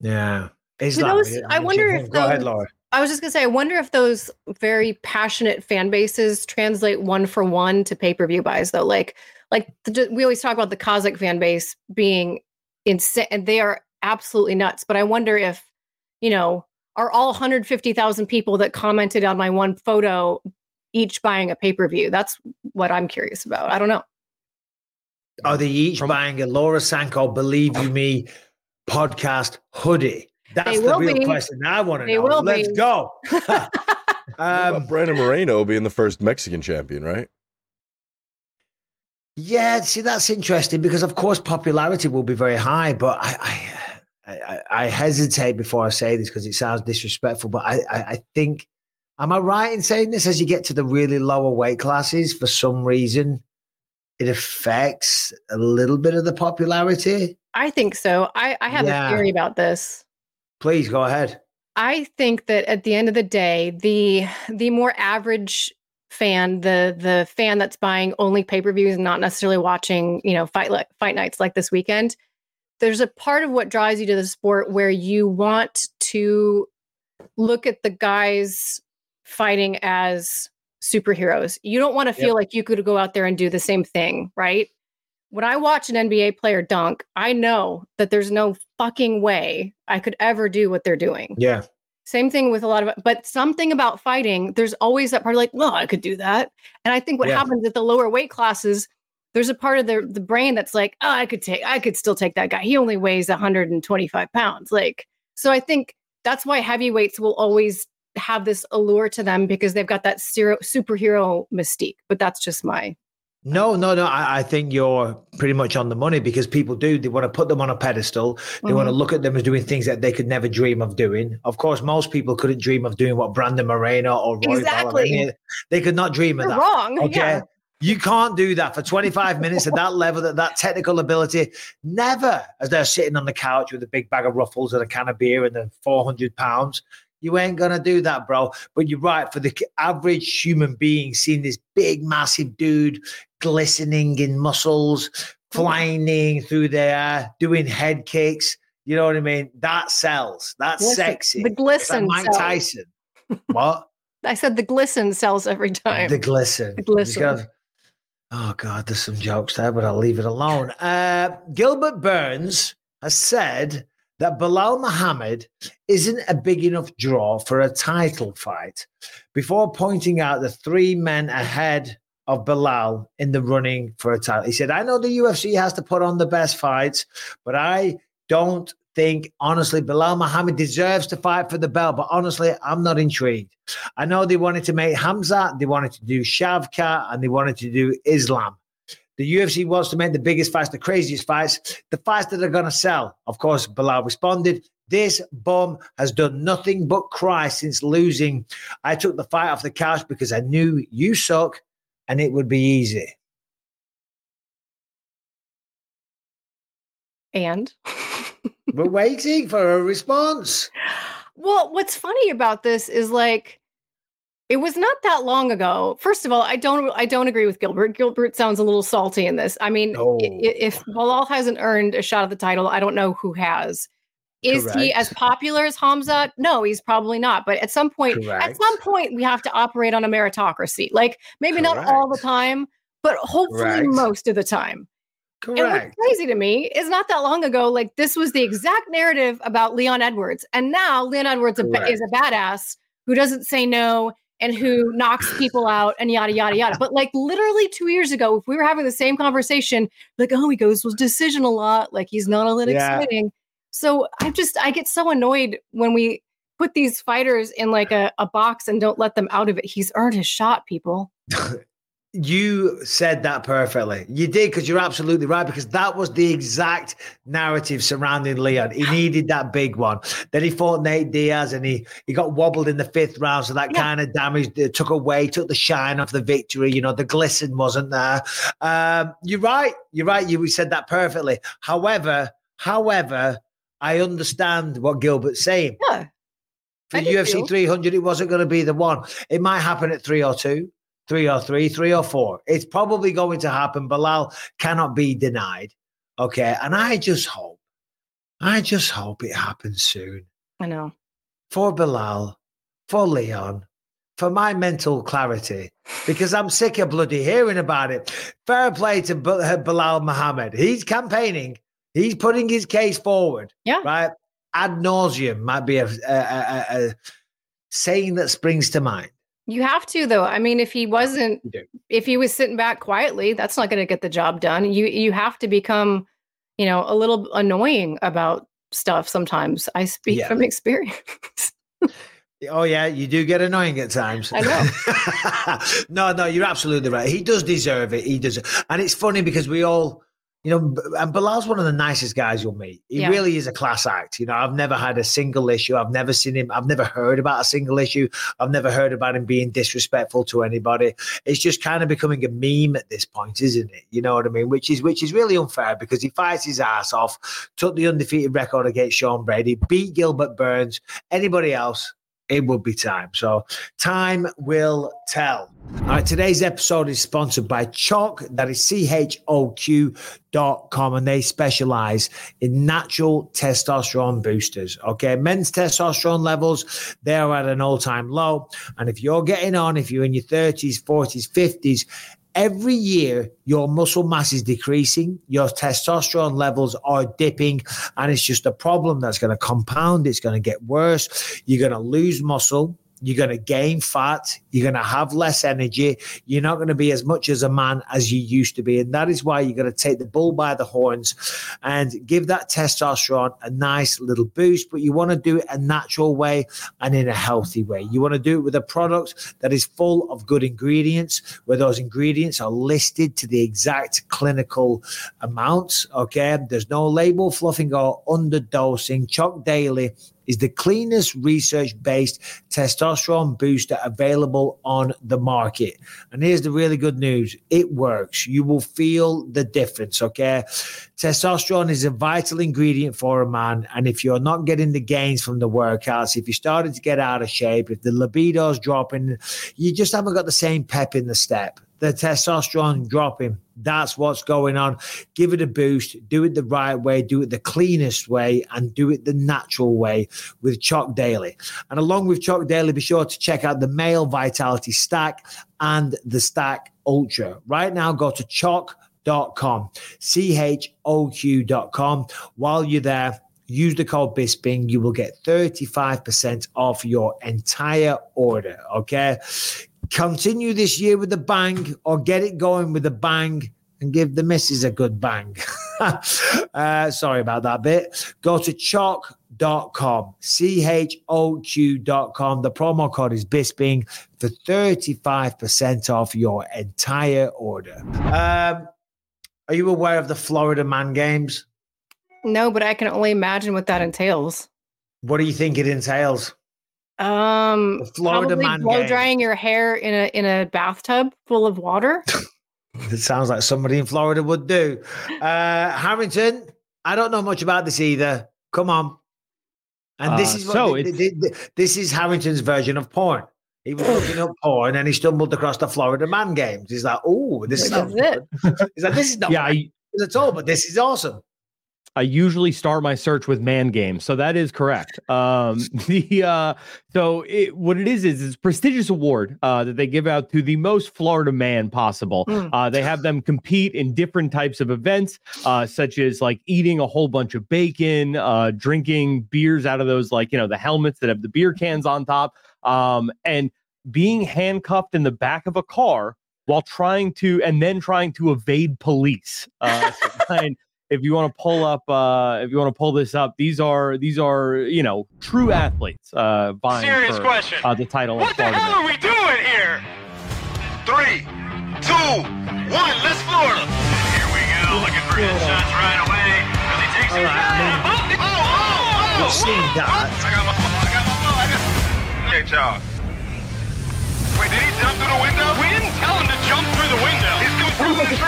Yeah. Do Islam. those- yeah, I wonder if Go ahead, those- Laura. I was just gonna say, I wonder if those very passionate fan bases translate one for one to pay per view buys, though. Like, like the, we always talk about the Kazakh fan base being insane, and they are absolutely nuts. But I wonder if, you know, are all 150,000 people that commented on my one photo each buying a pay per view? That's what I'm curious about. I don't know. Are they each buying a Laura Sanko Believe You Me podcast hoodie? That's They the real be. question I want to They know. Let's be. go. What um, about Brandon Moreno being the first Mexican champion, right? yeah, see, that's interesting because, of course, popularity will be very high, but I, I, I, I hesitate before I say this because it sounds disrespectful, but I, I, I think, am I right in saying this? As you get to the really lower weight classes, for some reason, it affects a little bit of the popularity. I think so. I, I have Yeah. a theory about this. Please go ahead. I think that at the end of the day, the the more average fan, the the fan that's buying only pay per views and not necessarily watching, you know, fight li- fight nights like this weekend, there's a part of what drives you to the sport where you want to look at the guys fighting as superheroes. You don't want to feel Yep. like you could go out there and do the same thing, right? When I watch an NBA player dunk, I know that there's no fucking way I could ever do what they're doing. Yeah. Same thing with a lot of, but something about fighting, there's always that part of like, well, I could do that. And I think what Yeah. happens at the lower weight classes, there's a part of the, the brain that's like, oh, I could take, I could still take that guy. He only weighs 125 pounds. Like, so I think that's why heavyweights will always have this allure to them because they've got that zero, superhero mystique. But that's just my, No, no, no. I, I think you're pretty much on the money because people do. They want to put them on a pedestal. They want to mm-hmm. look at them as doing things that they could never dream of doing. Of course, most people couldn't dream of doing what Brandon Moreno or Roy Exactly. They could not dream of You're that. wrong. Okay. Yeah. You can't do that for 25 minutes at that level, that, that technical ability. Never, as they're sitting on the couch with a big bag of ruffles and a can of beer and then 400 pounds. You ain't going to do that, bro. But you're right. For the average human being, seeing this big, massive dude glistening in muscles, flying through the air, doing head kicks, you know what I mean? That sells. That's Glisten- sexy. the It's like glisten Mike sells. Tyson. what? I said the glisten sells every time. The glisten. The glisten. Oh God, there's some jokes there, but I'll leave it alone. Uh, Gilbert Burns has said that Belal Muhammad isn't a big enough draw for a title fight, before pointing out the three men ahead of Belal in the running for a title. He said, "I know the UFC has to put on the best fights, but I don't." Think honestly, Belal Muhammad deserves to fight for the belt, but honestly, I'm not intrigued. I know they wanted to make Khamzat, they wanted to do Shavkat, and they wanted to do Islam. The UFC wants to make the biggest fights, the craziest fights, the fights that are going to sell. Of course, Belal responded, This bum has done nothing but cry since losing. I took the fight off the couch because I knew you suck and it would be easy. And We're waiting for a response. Well, what's funny about this is like it was not that long ago. First of all, I don't I don't agree with Gilbert. Gilbert sounds a little salty in this. I mean, Oh. if Belal hasn't earned a shot at the title, I don't know who has. Is he as popular as Khamzat? No, he's probably not. But at some point, at some point, we have to operate on a meritocracy. Like maybe not all the time, but hopefully Correct. most of the time. And what's Correct. crazy to me is not that long ago, like this was the exact narrative about Leon Edwards. And now Leon Edwards Correct. is a badass who doesn't say no and who knocks people out and yada, yada, yada. But like literally two years ago, if we were having the same conversation, like, oh, he goes with decision a lot, like he's not all that Yeah. exciting. So I just, I get so annoyed when we put these fighters in like a, a box and don't let them out of it. He's earned his shot, people. You said that perfectly. You did because you're absolutely right. Because that was the exact narrative surrounding Leon. He needed that big one. Then he fought Nate Diaz, and he he got wobbled in the fifth round. So that Yeah. kind of damage uh, took away, took the shine off the victory. You know, the glisten wasn't there. Um, you're right. You're right. You said that perfectly. However, however, I understand what Gilbert's saying. Yeah. For UFC too. 300, it wasn't going to be the one. It might happen at 302, 303, 304. It's probably going to happen. Belal cannot be denied. Okay. And I just hope, I just hope it happens soon I know. for Belal, for Leon, for my mental clarity, because I'm sick of bloody hearing about it. Fair play to Bil- uh, Belal Muhammad. He's campaigning, he's putting his case forward. Yeah. Right. Ad nauseum might be a, a, a, a saying that springs to mind. You have to though. I mean, if he wasn't, if he was sitting back quietly, that's not going to get the job done. You you have to become, you know, a little annoying about stuff sometimes. I speak Yeah. from experience. Oh yeah, you do get annoying at times. I know. no, no, you're absolutely right. He does deserve it. He does, and it's funny because we all, you know, and Belal's one of the nicest guys you'll meet. He Yeah. really is a class act. You know, I've never had a single issue. I've never seen him. I've never heard about a single issue. I've never heard about him being disrespectful to anybody. It's just kind of becoming a meme at this point, isn't it? You know what I mean? Which is which is really unfair because he fights his ass off, took the undefeated record against Sean Brady, beat Gilbert Burns. Anybody else? It would be time. So time will tell. All right, today's episode is sponsored by Choq, that is C-H-O-Q dot com, and they specialize in natural testosterone boosters. Okay, men's testosterone levels, they're at an all-time low. And if you're getting on, if you're in your 30s, 40s, 50s, every year your muscle mass is decreasing your testosterone levels are dipping and it's just a problem that's going to compound it's going to get worse. You're going to lose muscle you're going to gain fat you're going to have less energy. You're not going to be as much as a man as you used to be. And that is why you're to take the bull by the horns and give that testosterone a nice little boost. But you want to do it a natural way and in a healthy way. You want to do it with a product that is full of good ingredients where those ingredients are listed to the exact clinical amounts okay? There's no label fluffing or underdosing. Choq daily is the cleanest research based testosterone booster available on the market. And here's the really good news it works. You will feel the difference, okay? Testosterone is a vital ingredient for a man. And if you're not getting the gains from the workouts, if you started to get out of shape, if the libido's dropping, you just haven't got the same pep in the step. The testosterone dropping. That's what's going on. Give it a boost. Do it the right way. Do it the cleanest way, and do it the natural way with Choq Daily. And along with Choq Daily, be sure to check out the Male Vitality Stack and the Stack Ultra. Right now, go to choq.com, C H O Q.com. While you're there, use the code BISPING. You will get 35% off your entire order. Okay. Continue this year with a bang or get it going with a bang and give the missus a good bang. uh, sorry about that bit. Go to choq.com, C H O Q.com. The promo code is BISPING for 35% off your entire order. Um, are you aware of the Florida Man Games? no, but I can only imagine what that entails. What do you think it entails? Um, The Florida Man blow Games. drying your hair in a in a bathtub full of water. It sounds like somebody in Florida would do. Uh, Harrington, I don't know much about this either. Come on. And this Uh, is what so th- th- th- this is Harrington's version of porn. He was looking up porn and he stumbled across the Florida Man Games. He's like, "Oh, this is That's not it. He's like, "This is not yeah, yeah, I, at all, but this is awesome." I usually start my search with man games, so that is correct. Um, the uh, so it, what it is is it's a prestigious award uh, that they give out to the most Florida man possible. Mm. Uh, they have them compete in different types of events, uh, such as like eating a whole bunch of bacon, uh, drinking beers out of those like you know the helmets that have the beer cans on top, um, and being handcuffed in the back of a car while trying to and then trying to evade police. Uh, so if you want to pull up uh if you want to pull this up these are these are you know true athletes uh vying Serious for question. uh, the title What of the hell are we doing here? Three, two, one, let's Florida. Here we go, looking for headshots right away. Really takes it. right, oh, oh, oh, oh, oh, that. I got my phone, I got my phone, I got Okay, y'all. Wait, did he jump through the window? We didn't tell him to jump through the window. He's confusing the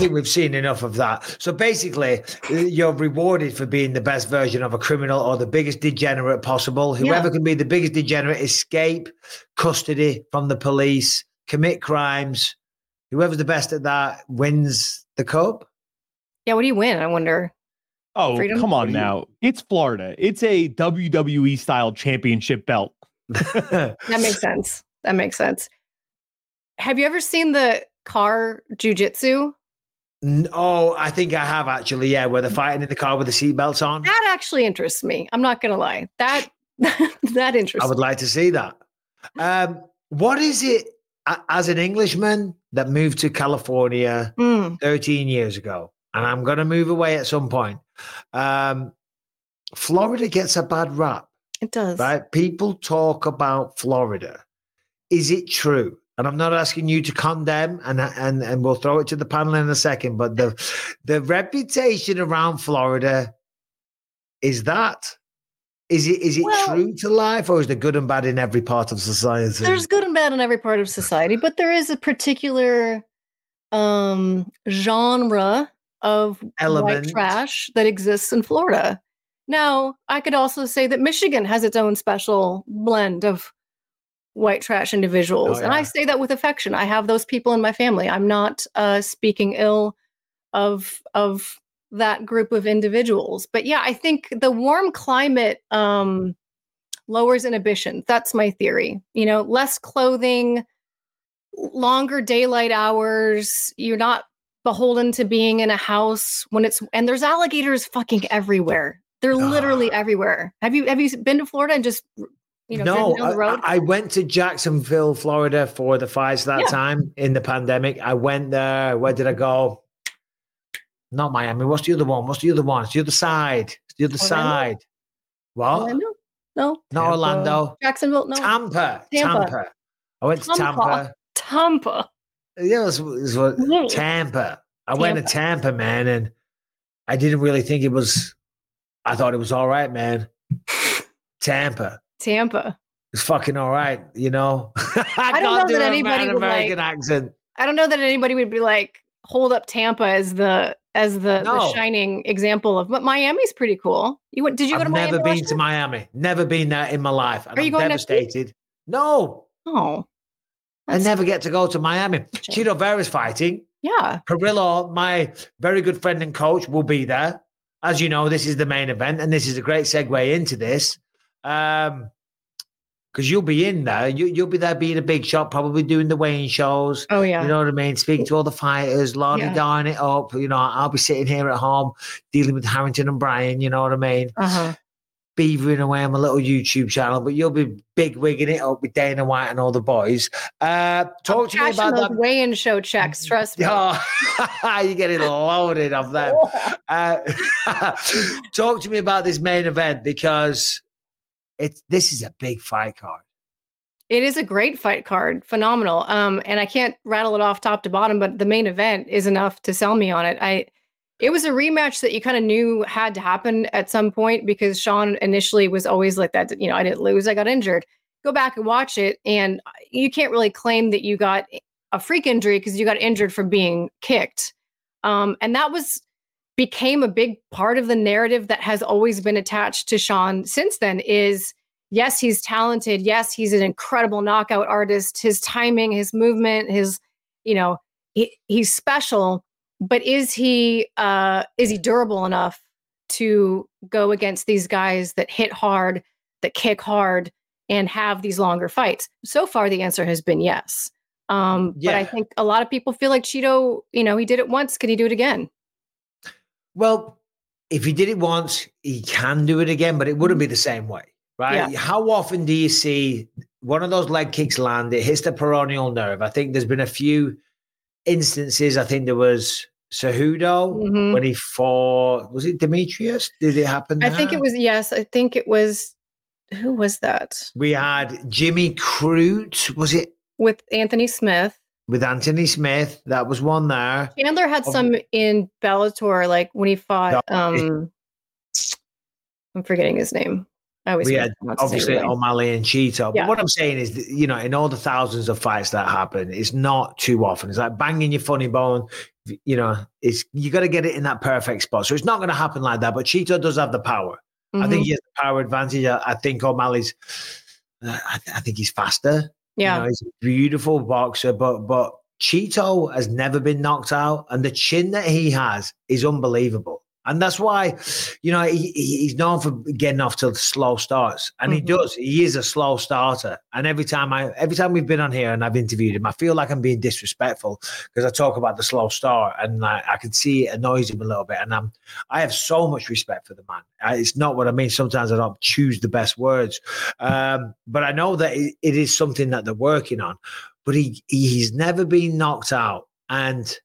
think we've seen enough of that. So basically, uh, you're rewarded for being the best version of a criminal or the biggest degenerate possible. Whoever Yeah. can be the biggest degenerate, escape custody from the police, commit crimes. Whoever's the best at that wins the cup. Yeah, what do you win? I wonder. Oh, Freedom? come on now. It's Florida. It's a WWE style championship belt. That makes sense. That makes sense. Have you ever seen the car jujitsu? Oh, I think I have actually. Yeah, where they're fighting in the car with the seatbelts on. That actually interests me. I'm not gonna lie. That that interests me. I would me. like to see that. Um, what is it as an Englishman that moved to California Mm, 13 years ago, and I'm going to move away at some point? Um, Florida gets a bad rap, it does. right? People talk about Florida. Is it true? And I'm not asking you to condemn, and and and we'll throw it to the panel in a second. But the the reputation around Florida is that. Is it is it Well- true to life, or is there good and bad in every part of society? There's good and bad in every part of society, but there is a particular um genre of Element. white trash that exists in Florida. Now, I could also say that Michigan has its own special blend of white trash individuals. Oh, And I say that with affection. I have those people in my family. I'm not uh speaking ill of of that group of individuals. But yeah, I think the warm climate um lowers inhibition. That's my theory. You know, less clothing, longer daylight hours. You're not beholden to being in a house when it's and there's alligators fucking everywhere. They're literally everywhere. Have you have you been to Florida and just you know no, down the I- road? I, I went to Jacksonville, Florida for the fights that Yeah. time in the pandemic. I went there. Where did I go? Not Miami. What's the other one? What's the other one? It's the other side. It's the other Orlando? side. What? Orlando? No, Not Tampa. Orlando. Jacksonville. No, Tampa. Tampa. Tampa. I went to Tampa. Tampa. Tampa. Yeah, it was, it was what, Yeah. Tampa. I went to Tampa, man, and I didn't really think it was. I thought it was all right, man. Tampa. Tampa. It's fucking all right, you know. I, don't know do that anybody an would, like- American accent. I don't know that anybody would be like hold up Tampa as the as the, the shining example of. But Miami's pretty cool. You went? Did you go I've to Miami? never been to? Miami. Never been there in my life. And Are you I'm going devastated. No, Oh, I never get to go to Miami. Chito Vera's fighting. yeah. Parillo, my very good friend and coach, will be there. As you know, this is the main event, and this is a great segue into this. Um, because you'll be in there, you, you'll be there being a big shot, probably doing the weighing shows. Oh yeah. You know what I mean? Speaking to all the fighters, Lordy Yeah. darn it up. You know, I'll be sitting here at home dealing with Harrington and Brian. You know what I mean? uh huh. beavering away on my little YouTube channel, but you'll be big wigging it up with Dana White and all the boys. Uh, talk to me about those that. weigh-in show checks. Trust me. Oh, you're getting loaded of them. Uh, talk to me about this main event because it's this is a big fight card. It is a great fight card, phenomenal. Um, and I can't rattle it off top to bottom, but the main event is enough to sell me on it. I, it was a rematch that you kind of knew had to happen at some point because Sean initially was always like that. You know, I didn't lose, I got injured. Go back and watch it, and you can't really claim that you got a freak injury because you got injured from being kicked. Um, and that was became a big part of the narrative that has always been attached to Sean since then. Is yes, he's talented. Yes, he's an incredible knockout artist. His timing, his movement, his, you know, he, he's special. But is he uh is he durable enough to go against these guys that hit hard, that kick hard, and have these longer fights? So far, the answer has been yes. Um, but I think a lot of people feel like Chito, you know, he did it once. Can he do it again? Well, if he did it once, he can do it again, but it wouldn't be the same way, right? Yeah. How often do you see one of those leg kicks land? It hits the peroneal nerve. I think there's been a few instances. I think there was Cejudo Mhm. when he fought. Was it Demetrious? Did it happen? I think it was yes. I think it was. Who was that? We had Jimmy Crute. Was it With Anthony Smith. With Anthony Smith? That was one there. Chandler had some in Bellator, like when he fought. Um I'm forgetting his name. I always we had what to say, obviously really. O'Malley and Chito. Yeah. But what I'm saying is, that, you know, in all the thousands of fights that happen, it's not too often. It's like banging your funny bone. You know, it's you got to get it in that perfect spot. So it's not going to happen like that. But Chito does have the power. I Mhm. think he has the power advantage. I, I think O'Malley's. Uh, I, I think he's faster. Yeah. You know, he's a beautiful boxer, but but Chito has never been knocked out, and the chin that he has is unbelievable. And that's why, you know, he, he- he's known for getting off to slow starts, and he Mhm. does. He is a slow starter. And every time I, every time we've been on here and I've interviewed him, I feel like I'm being disrespectful because I talk about the slow start, and I, I can see it annoys him a little bit. And I'm, I have so much respect for the man. Uh, It's not what I mean. Sometimes I don't choose the best words, um, but I know that it, it is something that they're working on. But he he's never been knocked out, and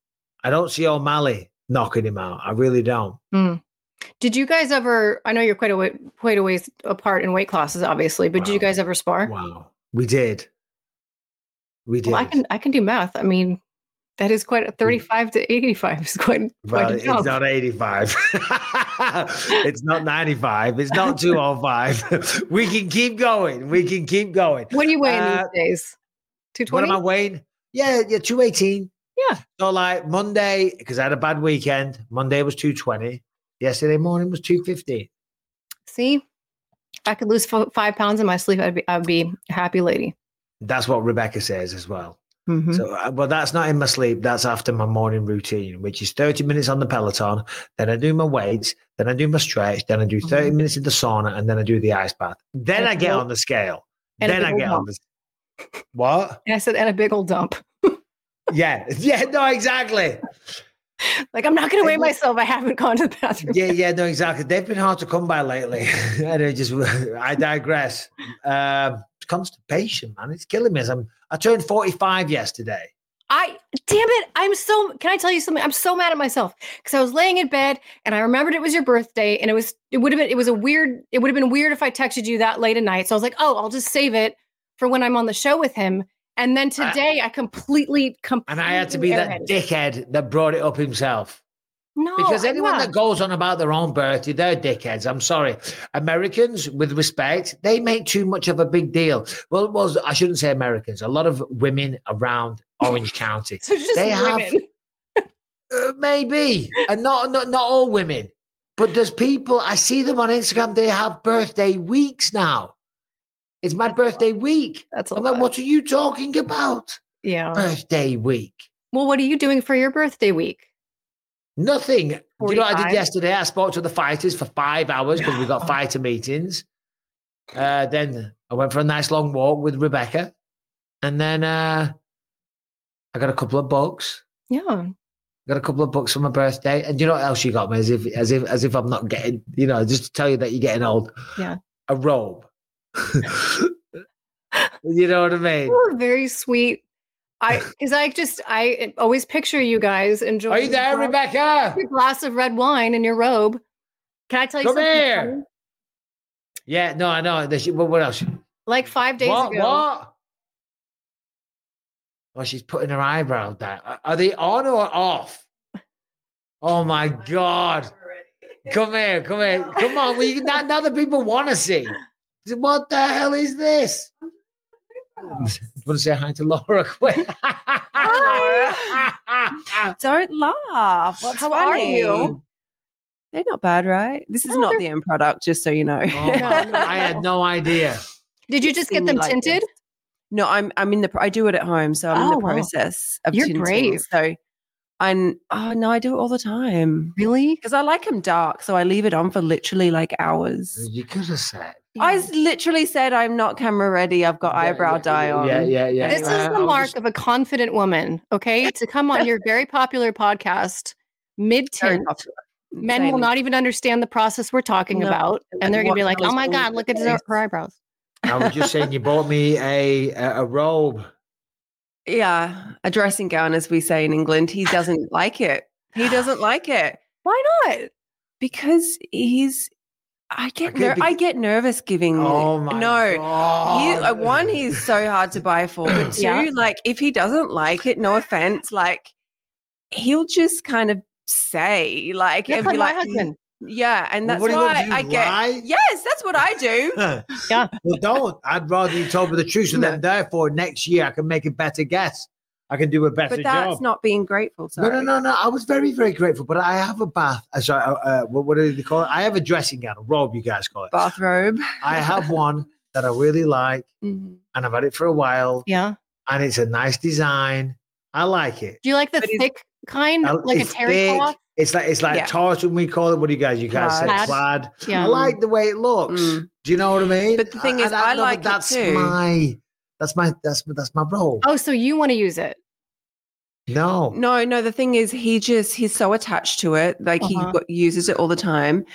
I don't see O'Malley knocking him out. I really don't. Hmm. Did you guys ever? I know you're quite a way, quite a ways apart in weight classes, obviously, but did you guys ever spar? Wow, we did. We did. Well, I can I can do math. I mean, that is quite a 35 to 85 is quite Well, quite a it's not 85. it's not 95. It's not 205. we can keep going. We can keep going. What are you weighing Uh, these days? 220? What am I weighing? Yeah, yeah, 218. Yeah. So like Monday, because I had a bad weekend. Monday was 220. Yesterday morning was two fifty. See, if I could lose fo- five pounds in my sleep, I'd be I'd be a happy lady. That's what Rebecca says as well. Mhm. So, uh, but that's not in my sleep. That's after my morning routine, which is 30 minutes on the Peloton. Then I do my weights. Then I do my stretch. Then I do 30 Mhm. minutes in the sauna. And then I do the ice bath. Then And I get on the scale. and Then I get on dump. the. What? And I said, and a big old dump. Yeah. Yeah. No, exactly. Like I'm not going to weigh myself. I haven't gone to the bathroom. Yeah. Yeah. No, exactly. They've been hard to come by lately. and I just, I digress. Um, constipation, man. It's killing me. As I'm, I turned 45 yesterday. I damn it. I'm so can I tell you something? I'm so mad at myself because I was laying in bed and I remembered it was your birthday and it was it would have been it was a weird it would have been weird if I texted you that late at night. So I was like, oh, I'll just save it for when I'm on the show with him. And then I- today I, completely completely And I had to be that airheaded. dickhead that brought it up himself. No, Because anyone that goes on about their own birthday, they're dickheads. I'm sorry. Americans, with respect, they make too much of a big deal. Well, was I shouldn't say Americans. A lot of women around Orange County, So just they have- uh, maybe, and not, not not all women, but there's people. I see them on Instagram. They have birthday weeks now. It's my birthday week. That's a I'm like, what are you talking about? Yeah. Birthday week. Well, what are you doing for your birthday week? Nothing. Do you know what I did yesterday? I spoke to the fighters for five hours because we got fighter meetings. Uh, then I went for a nice long walk with Rebecca. And then uh, I got a couple of books. Yeah. Got a couple of books for my birthday. And you know what else you got me? As if as if as if I'm not getting, you know, just to tell you that you're getting old. Yeah. A robe. you know what I mean? Were very sweet. I because I just I always picture you guys enjoying Are you there, your- Rebecca? your glass of red wine in your robe. Can I tell you Come something? here. funny? Yeah, no, I know. What what else? Like five days what? ago. What? Oh, she's putting her eyebrow down. Are- Are they on or off? Oh my god! Come here, come here, come on. We now, now the people want to see. What the hell is this? Want to say hi to Laura quick? Don't laugh. What's How are you? They're not bad, right? This is No, not they're- the end product, just so you know. Oh, I had no idea. Did you just get them like tinted? this. No, I'm I'm in the I do it at home, so I'm in Oh, the wow. process of You're tinting. brave. So I'm oh no, I do it all the time Really? because I like them dark, so I leave it on for literally like hours. You could have said. I s- literally said I'm not camera ready. I've got Yeah, eyebrow yeah, dye on. Yeah, yeah, yeah. This is the mark just- of a confident woman, okay? To come on your very popular podcast, mid Very tint. popular. Men will not even understand the process we're talking No. about. And they're going to be like, oh my God, look at her, her eyebrows. I was just saying, you bought me a a, a robe. Yeah, a dressing gown, as we say in England. He doesn't like it. He doesn't like it Why not? because he's. I get Okay, ner- I get nervous giving. Oh my no. God! uh, one, he's so hard to buy for. But two, Yeah. like if he doesn't like it, no offense, like he'll just kind of say, like, You're and like my husband. Yeah, and that's What do you want why to do, I get. Yes, that's what I do. Yeah. Well, don't. I'd rather you told me the truth, so then therefore next year I can make a better guess. I can do a better job. but that's job. not being grateful. no, Sorry. no, no, no. I was very, very grateful, but I have a bath. Uh, sorry, uh, uh, what, what do they call it? I have a dressing gown, a robe, you guys call it. Bathrobe. I have one that I really like, Mhm. and I've had it for a while, Yeah. and it's a nice design. I like it. Do you like the But thick kind, Uh, like a it's terry thick. cloth? It's like it's like Yeah. tartan. We call it. What do you guys? You guys say Plaid. plaid. Yeah. I like the way it looks. Mm. Do you know what I mean? But the thing is, And I know, but like it that's too. my that's my that's that's my role. Oh, so you want to use it? No, No, no. The thing is, he just he's so attached to it. Like he Uh-huh. got- uses it all the time.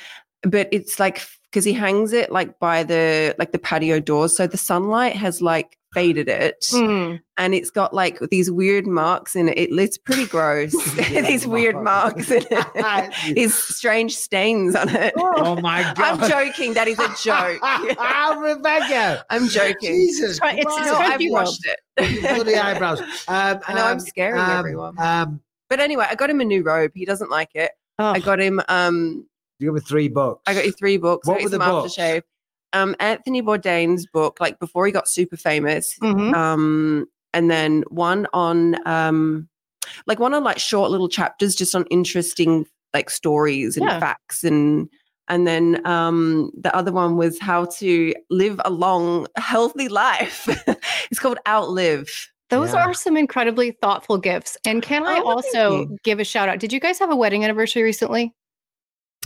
But it's like because he hangs it like by the like the patio doors, so the sunlight has like faded it, Mm. and it's got like these weird marks in it. it it's pretty gross. these weird marks in it. these strange stains on it. Oh my god! I'm joking. That is a joke. Rebecca. I'm joking. Jesus It's- it's Christ. No, I've Crunchy watched it. Bloody eyebrows. Um, I know I'm um, scaring um, everyone. Um, But anyway, I got him a new robe. He doesn't like it. Oh, I got him. Um, you give me three books. I got you three books. What I were the some books? aftershave. Um, Anthony Bourdain's book, like before he got super famous. Mhm. Um, and then one on um, like one on like short little chapters, just on interesting like stories and Yeah. facts and. And then um, the other one was how to live a long, healthy life. it's called Outlive. those Yeah. are some incredibly thoughtful gifts. And can I Oh, also give a shout out? Did you guys have a wedding anniversary recently?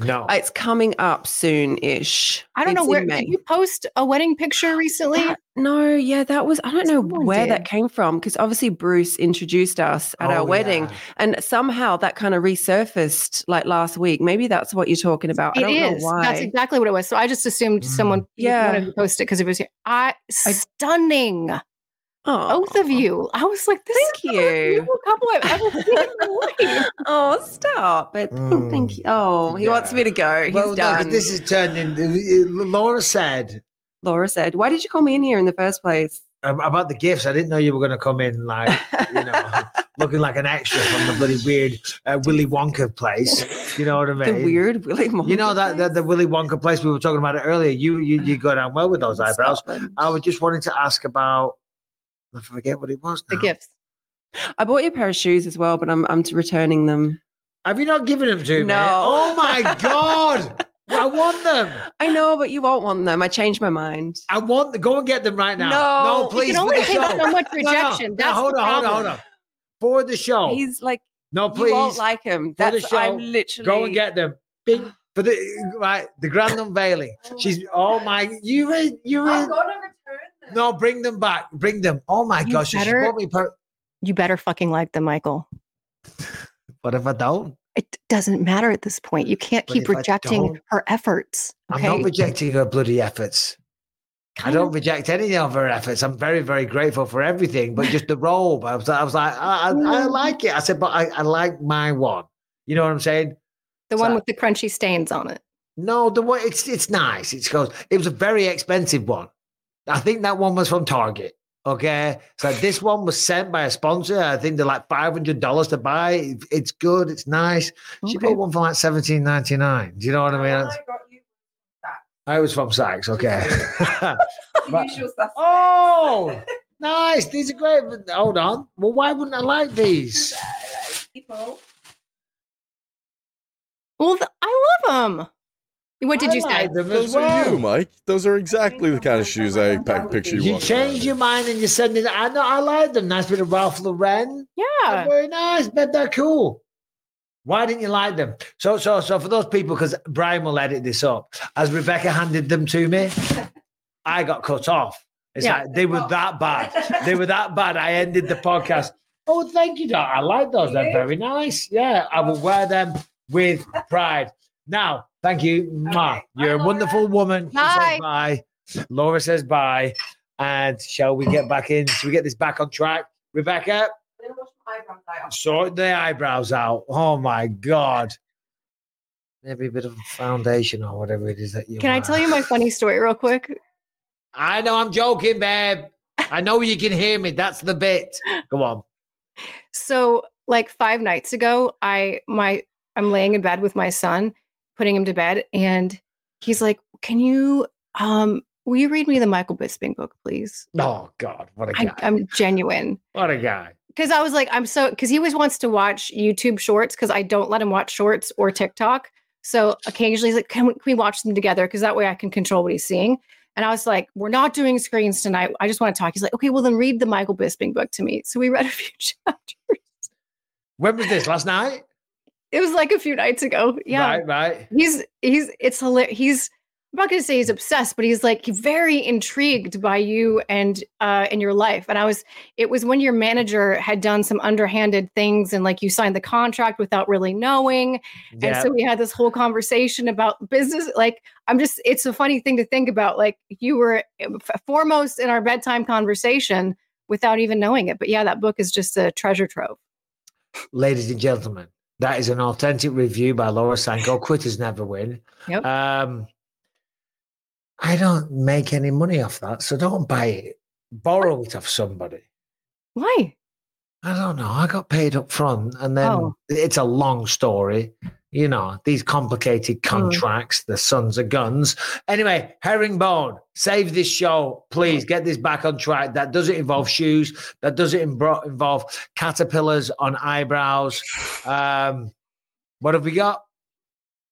No. Uh, it's coming up soon ish. I don't know where. Did you post a wedding picture recently? That- no, yeah, that was I don't know where did. that came from because obviously Bruce introduced us at Oh, our wedding, yeah. and somehow that kind of resurfaced like last week. Maybe that's what you're talking about. I don't is. know why. That's exactly what it was. So I just assumed hmm. someone Yeah. wanted to post it because it was I, stunning. Oh, Both of you. I was like, this Thank is the most you. beautiful couple I've ever seen in my life. Oh, stop! But Mm. thank you. Oh, he wants me to go. He's well, no, 'cause done. this is turned into. Laura said Laura said, "Why did you call me in here in the first place?" um, about the gifts. I didn't know you were going to come in like you know looking like an extra from the bloody weird uh, Willy Wonka place. You know what I mean? the weird Willy Wonka. You know that the, the Willy Wonka place we were talking about it earlier. You you you go down well with those eyebrows. Scotland. I was just wanting to ask about. I forget what it was. The gifts. I bought you a pair of shoes as well, but I'm I'm returning them. Have you not given them to me? No. Oh my god! I want them. I know, but you won't want them. I changed my mind. I want them. Go and get them right now. No. no, please. you can only take show. so much No, no, rejection. no, That's hold the on, hold on, hold on. For the show. He's like, no, please. you won't please. like him. For the That's show, I'm literally Go and get them. Bing. For the right, the grand unveiling. She's oh my you in you in gonna return them. No bring them back. Bring them. Oh my You gosh, she better- bought me per- You better fucking like them, Michael. What if I don't? It doesn't matter at this point. You can't But keep rejecting her efforts. I'm Okay. not rejecting her bloody efforts. I don't of. reject any of her efforts. I'm very, very grateful for everything, but just the robe. I was, I was like, I, I, I mm. like it. I said, but I, I like my one. You know what I'm saying? the one so- with the crunchy stains on it. No, the one it's it's nice. It's goes. It was a very expensive one. I think that one was from Target. Okay, so this one was sent by a sponsor. I think they're like five hundred dollars to buy. It's good. It's nice. She Okay. bought one for like seventeen ninety nine. Do you know what I mean? That's- I was from Saks. Okay. But- oh, nice. These are great. But hold on. Well, why wouldn't I like these? Well, th- I love them. What did I you say? like them as Those are you. Mike. Those are exactly the kind of shoes I pack picture you. You walking change around your mind and you're sending. I know. I like them. Nice bit of Ralph Lauren. Yeah. They're very nice, but they're cool. Why didn't you like them? So, so, so for those people, because Brian will edit this up, as Rebecca handed them to me, I got cut off. It's Yeah. like they were that bad. They were that bad. I ended the podcast. Oh, thank you, Doc. I like those. They're very nice. Yeah, I will wear them with pride. Now, thank you. Mwah. You're a wonderful woman. She Bye. bye. Laura says bye. And shall we get back in? Shall we get this back on track? Rebecca? Sort the eyebrows out. Oh my god. Maybe a bit of foundation or whatever it is that you. Can I tell you my funny story real quick? I know I'm joking, babe. I know you can hear me. That's the bit. Go on. So, like five nights ago, I my I'm laying in bed with my son, putting him to bed, and he's like, "Can you um will you read me the Michael Bisping book, please?" Oh God, what a guy! I, I'm genuine what a guy! because I was like, I'm so because he always wants to watch YouTube shorts because I don't let him watch shorts or TikTok. So occasionally he's like, can we, can we watch them together? Because that way I can control what he's seeing. And I was like, we're not doing screens tonight. I just want to talk. He's like, okay, well then read the Michael Bisping book to me. So we read a few chapters. When was this? Last night? It was like a few nights ago. Yeah. Right, right. He's he's it's hilarious. He's I'm not gonna say he's obsessed, but he's like very intrigued by you and uh in your life. And I was it was when your manager had done some underhanded things and like you signed the contract without really knowing. And so we had this whole conversation about business. Like I'm just it's a funny thing to think about. Like you were foremost in our bedtime conversation without even knowing it. But yeah, that book is just a treasure trove. Ladies and gentlemen, that is an authentic review by Laura Sanko. Quitters never win. Yep. Um, I don't make any money off that, so don't buy it. Borrow it off somebody. Why? I don't know. I got paid up front, and then Oh. it's a long story. You know, these complicated Mm. contracts, the sons of guns. Anyway, herringbone, save this show, please. Get this back on track. That doesn't involve shoes. That doesn't imbro- involve caterpillars on eyebrows. Um, what have we got?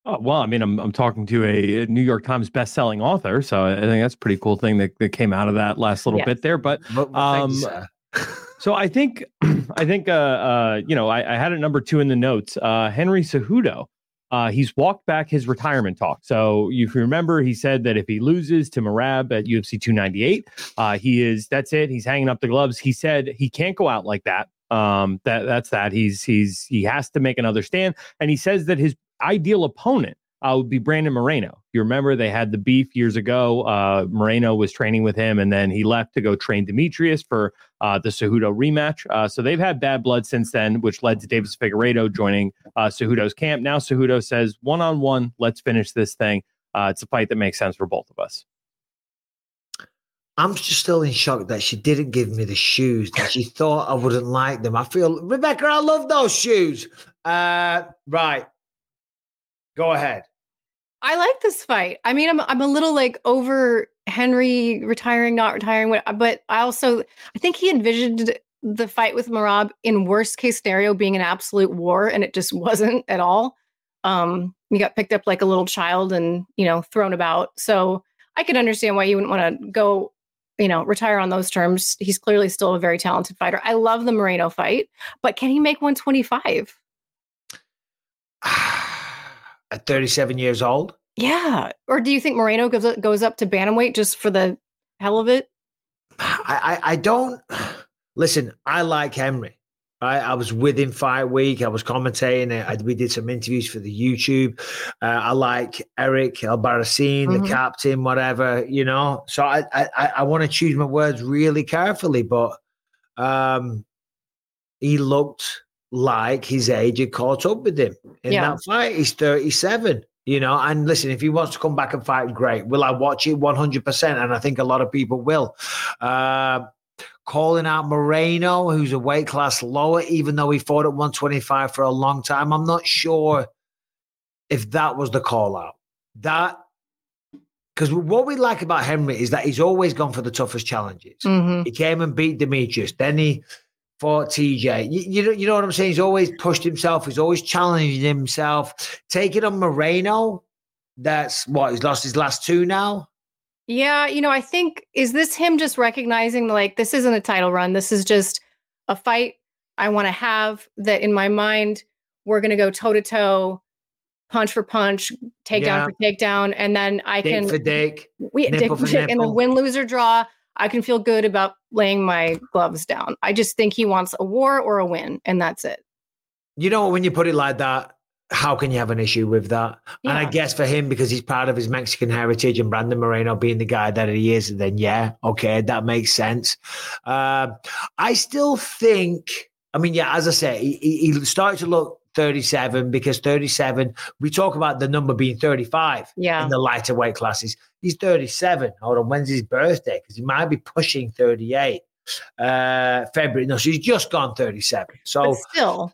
Oh, well, I mean, I'm I'm talking to a New York Times best-selling author, so I think that's a pretty cool thing that, that came out of that last little Yes. bit there. But Well, well, Um. So I think, I think, uh, uh, you know, I, I had a number two in the notes. Uh, Henry Cejudo, uh, he's walked back his retirement talk. So if you remember, he said that if he loses to Merab at UFC 298, uh, he is that's it. He's hanging up the gloves. He said he can't go out like that. Um, that that's that. He's he's he has to make another stand, and he says that his ideal opponent uh, would be Brandon Moreno. You remember they had the beef years ago. Uh, Moreno was training with him, and then he left to go train Demetrious for uh, the Cejudo rematch. Uh, so they've had bad blood since then, which led to Deiveson Figueiredo joining uh, Cejudo's camp. Now Cejudo says, one on one, let's finish this thing. Uh, it's a fight that makes sense for both of us. I'm just still in shock that she didn't give me the shoes that she thought I wouldn't like them. I feel Rebecca, I love those shoes. Uh, right. Go ahead. I like this fight. I mean, I'm I'm a little like over Henry retiring, not retiring, but I also I think he envisioned the fight with Merab in worst case scenario being an absolute war, and it just wasn't at all. Um, he got picked up like a little child and you know thrown about. So I could understand why you wouldn't want to go, you know, retire on those terms. He's clearly still a very talented fighter. I love the Moreno fight, but can he make 125? At 37 years old, Yeah. Or do you think Moreno goes up, goes up to bantamweight just for the hell of it? I, I, I don't listen. I like Henry. Right? I was with him fight week. I was commentating. it. I, we did some interviews for the YouTube. Uh, I like Eric Albarracin, Mhm. the captain, whatever you know. So I I, I- I want to choose my words really carefully, but um, he looked like his age had caught up with him in Yeah. that fight. He's thirty seven. You know, and listen, if he wants to come back and fight, great. Will I watch it 100%? And I think a lot of people will. Uh, calling out Moreno, who's a weight class lower, even though he fought at 125 for a long time. I'm not sure if that was the call out. That because what we like about Henry is that he's always gone for the toughest challenges. Mm-hmm. He came and beat Demetrious. Then he fought TJ. You, you, know, you know what I'm saying? He's always pushed himself. He's always challenging himself. Taking on Moreno, that's what he's lost his last two now. Yeah, you know, I think is this him just recognizing like this isn't a title run. This is just a fight I want to have that in my mind we're going to go toe to toe, punch for punch, takedown Yeah. for takedown and then I Dick can for dick. we dick for for dick, and the win loser draw, I can feel good about laying my gloves down. I just think he wants a war or a win and that's it. You know, when you put it like that, how can you have an issue with that? And I guess for him, because he's proud of his Mexican heritage and Brandon Moreno being the guy that he is, then yeah, okay, that makes sense. Um, I still think, I mean, yeah, as I say, he, he he started to look 37 because 37, we talk about the number being 35 Yeah. in the lighter weight classes. He's 37. Hold on, when's his birthday? Because he might be pushing 38. Uh, February. No, she's just gone 37. So but still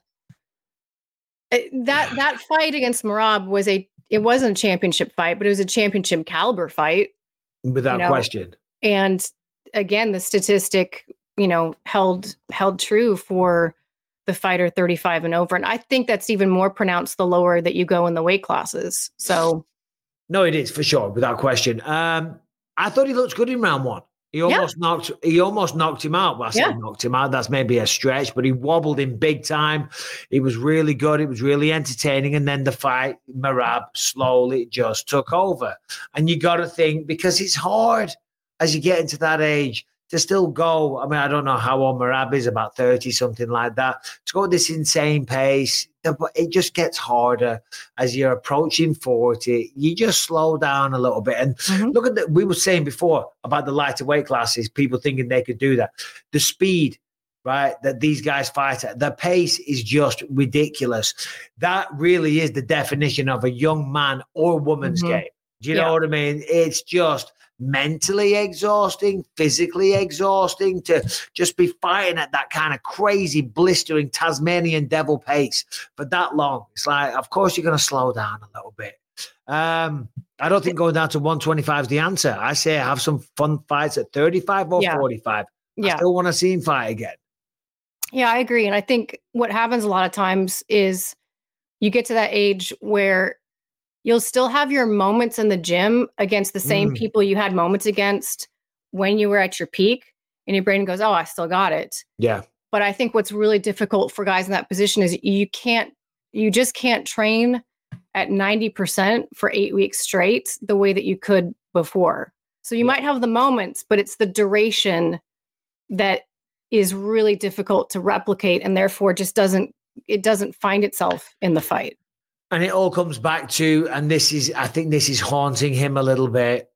uh, that that fight against Merab was a it wasn't a championship fight, but it was a championship caliber fight. Without you know, question. And again, the statistic, you know, held held true for the fighter 35 and over. And I think that's even more pronounced the lower that you go in the weight classes. So No, it is for sure, without question. Um, I thought he looked good in round one. He almost knocked he almost knocked him out. Well, I Yeah. knocked him out. That's maybe a stretch, but he wobbled him big time. It was really good. It was really entertaining. And then the fight, Merab slowly just took over. And you got to think because it's hard as you get into that age to still go. I mean, I don't know how old Merab is, about 30, something like that. To go at this insane pace, but it just gets harder as you're approaching 40. You just slow down a little bit. And look at that. We were saying before about the lighter weight classes, people thinking they could do that. The speed, right, that these guys fight at, the pace is just ridiculous. That really is the definition of a young man or woman's Mhm. game. Do you know what I mean? It's just mentally exhausting, physically exhausting to just be fighting at that kind of crazy, blistering Tasmanian devil pace for that long. It's like, of course, you're going to slow down a little bit. Um, I don't think going down to 125 is the answer. I say have some fun fights at 35 or Yeah. 45. I yeah. still want to see him fight again. Yeah, I agree. And I think what happens a lot of times is you get to that age where you'll still have your moments in the gym against the same Mm. people you had moments against when you were at your peak. And your brain goes, Oh, I still got it. Yeah. But I think what's really difficult for guys in that position is you can't, you just can't train at 90% for eight weeks straight the way that you could before. So you might have the moments, but it's the duration that is really difficult to replicate and therefore just doesn't it doesn't find itself in the fight. And it all comes back to, and this is, I think this is haunting him a little bit.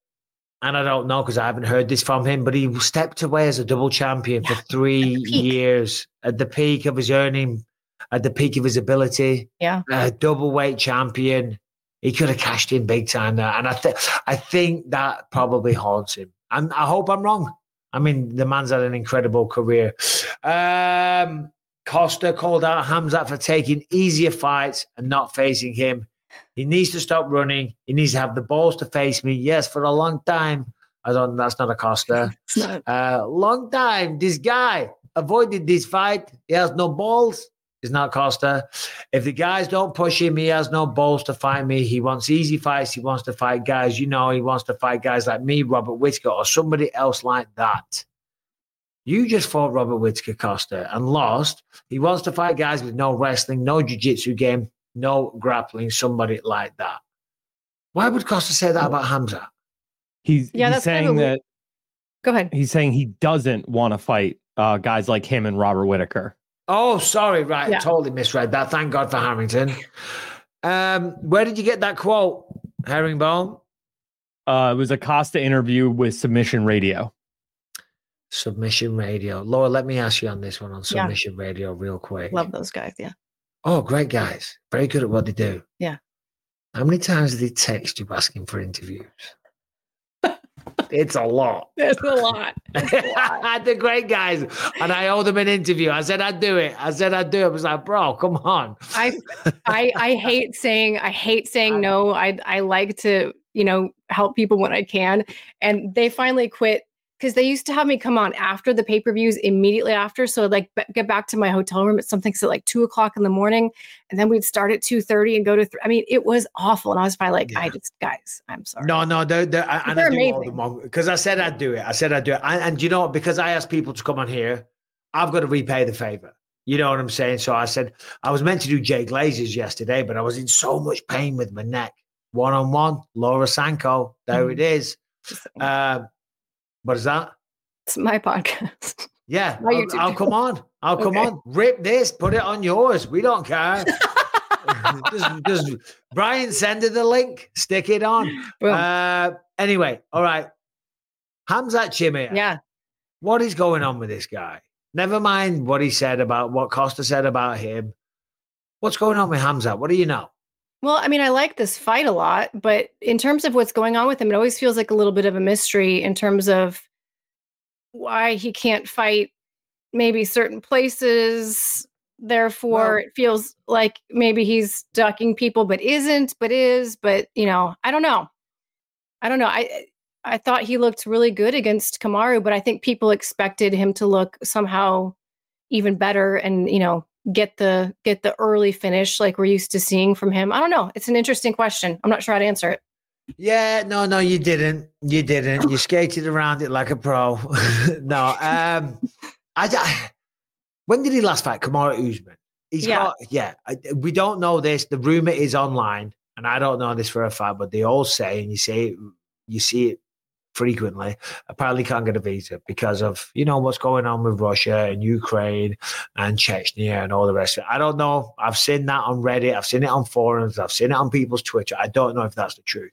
And I don't know because I haven't heard this from him, but he stepped away as a double champion for three peak. years at the peak of his earning, at the peak of his ability. Yeah. a double weight champion. He could have cashed in big time there, and I think I think that probably haunts him. And I hope I'm wrong. I mean, the man's had an incredible career. Um, Costa called out Khamzat for taking easier fights and not facing him. He needs to stop running. He needs to have the balls to face me. Yes, for a long time. I don't. That's not a Costa. Not Uh, long time. This guy avoided this fight. He has no balls. He's not Costa. If the guys don't push him, he has no balls to fight me. He wants easy fights. He wants to fight guys. You know, he wants to fight guys like me, Robert Whitaker, or somebody else like that. You just fought Robert Whitaker Costa and lost. He wants to fight guys with no wrestling, no jiu-jitsu game, no grappling, somebody like that. Why would Costa say that about Hamza? He's, Yeah, he's that's kind saying of that Go ahead. he's saying he doesn't want to fight uh, guys like him and Robert Whitaker. Oh, sorry, right. Yeah. Totally misread that. Thank God for Harrington. Um, where did you get that quote, Herringbone? Uh, it was a Costa interview with Submission Radio. Submission Radio. Laura, let me ask you on this one on Yeah. Submission Radio real quick. Love those guys. Yeah. Oh, great guys. Very good at what they do. Yeah. How many times did they text you asking for interviews? it's a lot. It's a lot. They're great guys. And I owe them an interview. I said I'd do it. I said I'd do it. I was like, bro, come on. I I I hate saying I hate saying no. I I like to, you know, help people when I can. And they finally quit because they used to have me come on after the pay-per-views immediately after. So I'd like b- get back to my hotel room at something at like two o'clock in the morning. And then we'd start at 2:30 and go to three. I mean, it was awful. And I was probably like, I just guys, I'm sorry. No, no, they're, they're, I- and They're I do amazing. because I said I'd do it. I said I'd do it. And, and you know, because I asked people to come on here, I've got to repay the favor. You know what I'm saying? So I said I was meant to do Jay Glazers yesterday, but I was in so much pain with my neck. One on one, Laura Sanko. There it is. Uh, what is that? it's my podcast. Yeah, My I'll, I'll come on. I'll come Okay. on. Rip this, put it on yours. We don't care. just, just Brian, send her the link. Stick it on. Boom. Uh, anyway, all right. Khamzat Chimaev. yeah. What is going on with this guy? Never mind what he said about what Costa said about him. What's going on with Khamzat? What do you know? Well, I mean, I like this fight a lot, but in terms of what's going on with him, it always feels like a little bit of a mystery in terms of why he can't fight maybe certain places, Therefore, it feels like maybe he's ducking people, but isn't, but is, but you know, I don't know. I don't know. I I thought he looked really good against Kamaru, but I think people expected him to look somehow even better and you know get the get the early finish like we're used to seeing from him. I don't know. It's an interesting question. I'm not sure how to answer it. Yeah, no, no, you didn't. You didn't. You skated around it like a pro. no, um, I, I. When did he last fight Kamaru Usman? He's Yeah. got. Yeah, I, we don't know this. The rumor is online, and I don't know this for a fact, but they all say, and you say, you see it frequently. Apparently, can't get a visa because of you know what's going on with Russia and Ukraine and Chechnya and all the rest of it. I don't know. I've seen that on Reddit. I've seen it on forums. I've seen it on people's Twitter. I don't know if that's the truth.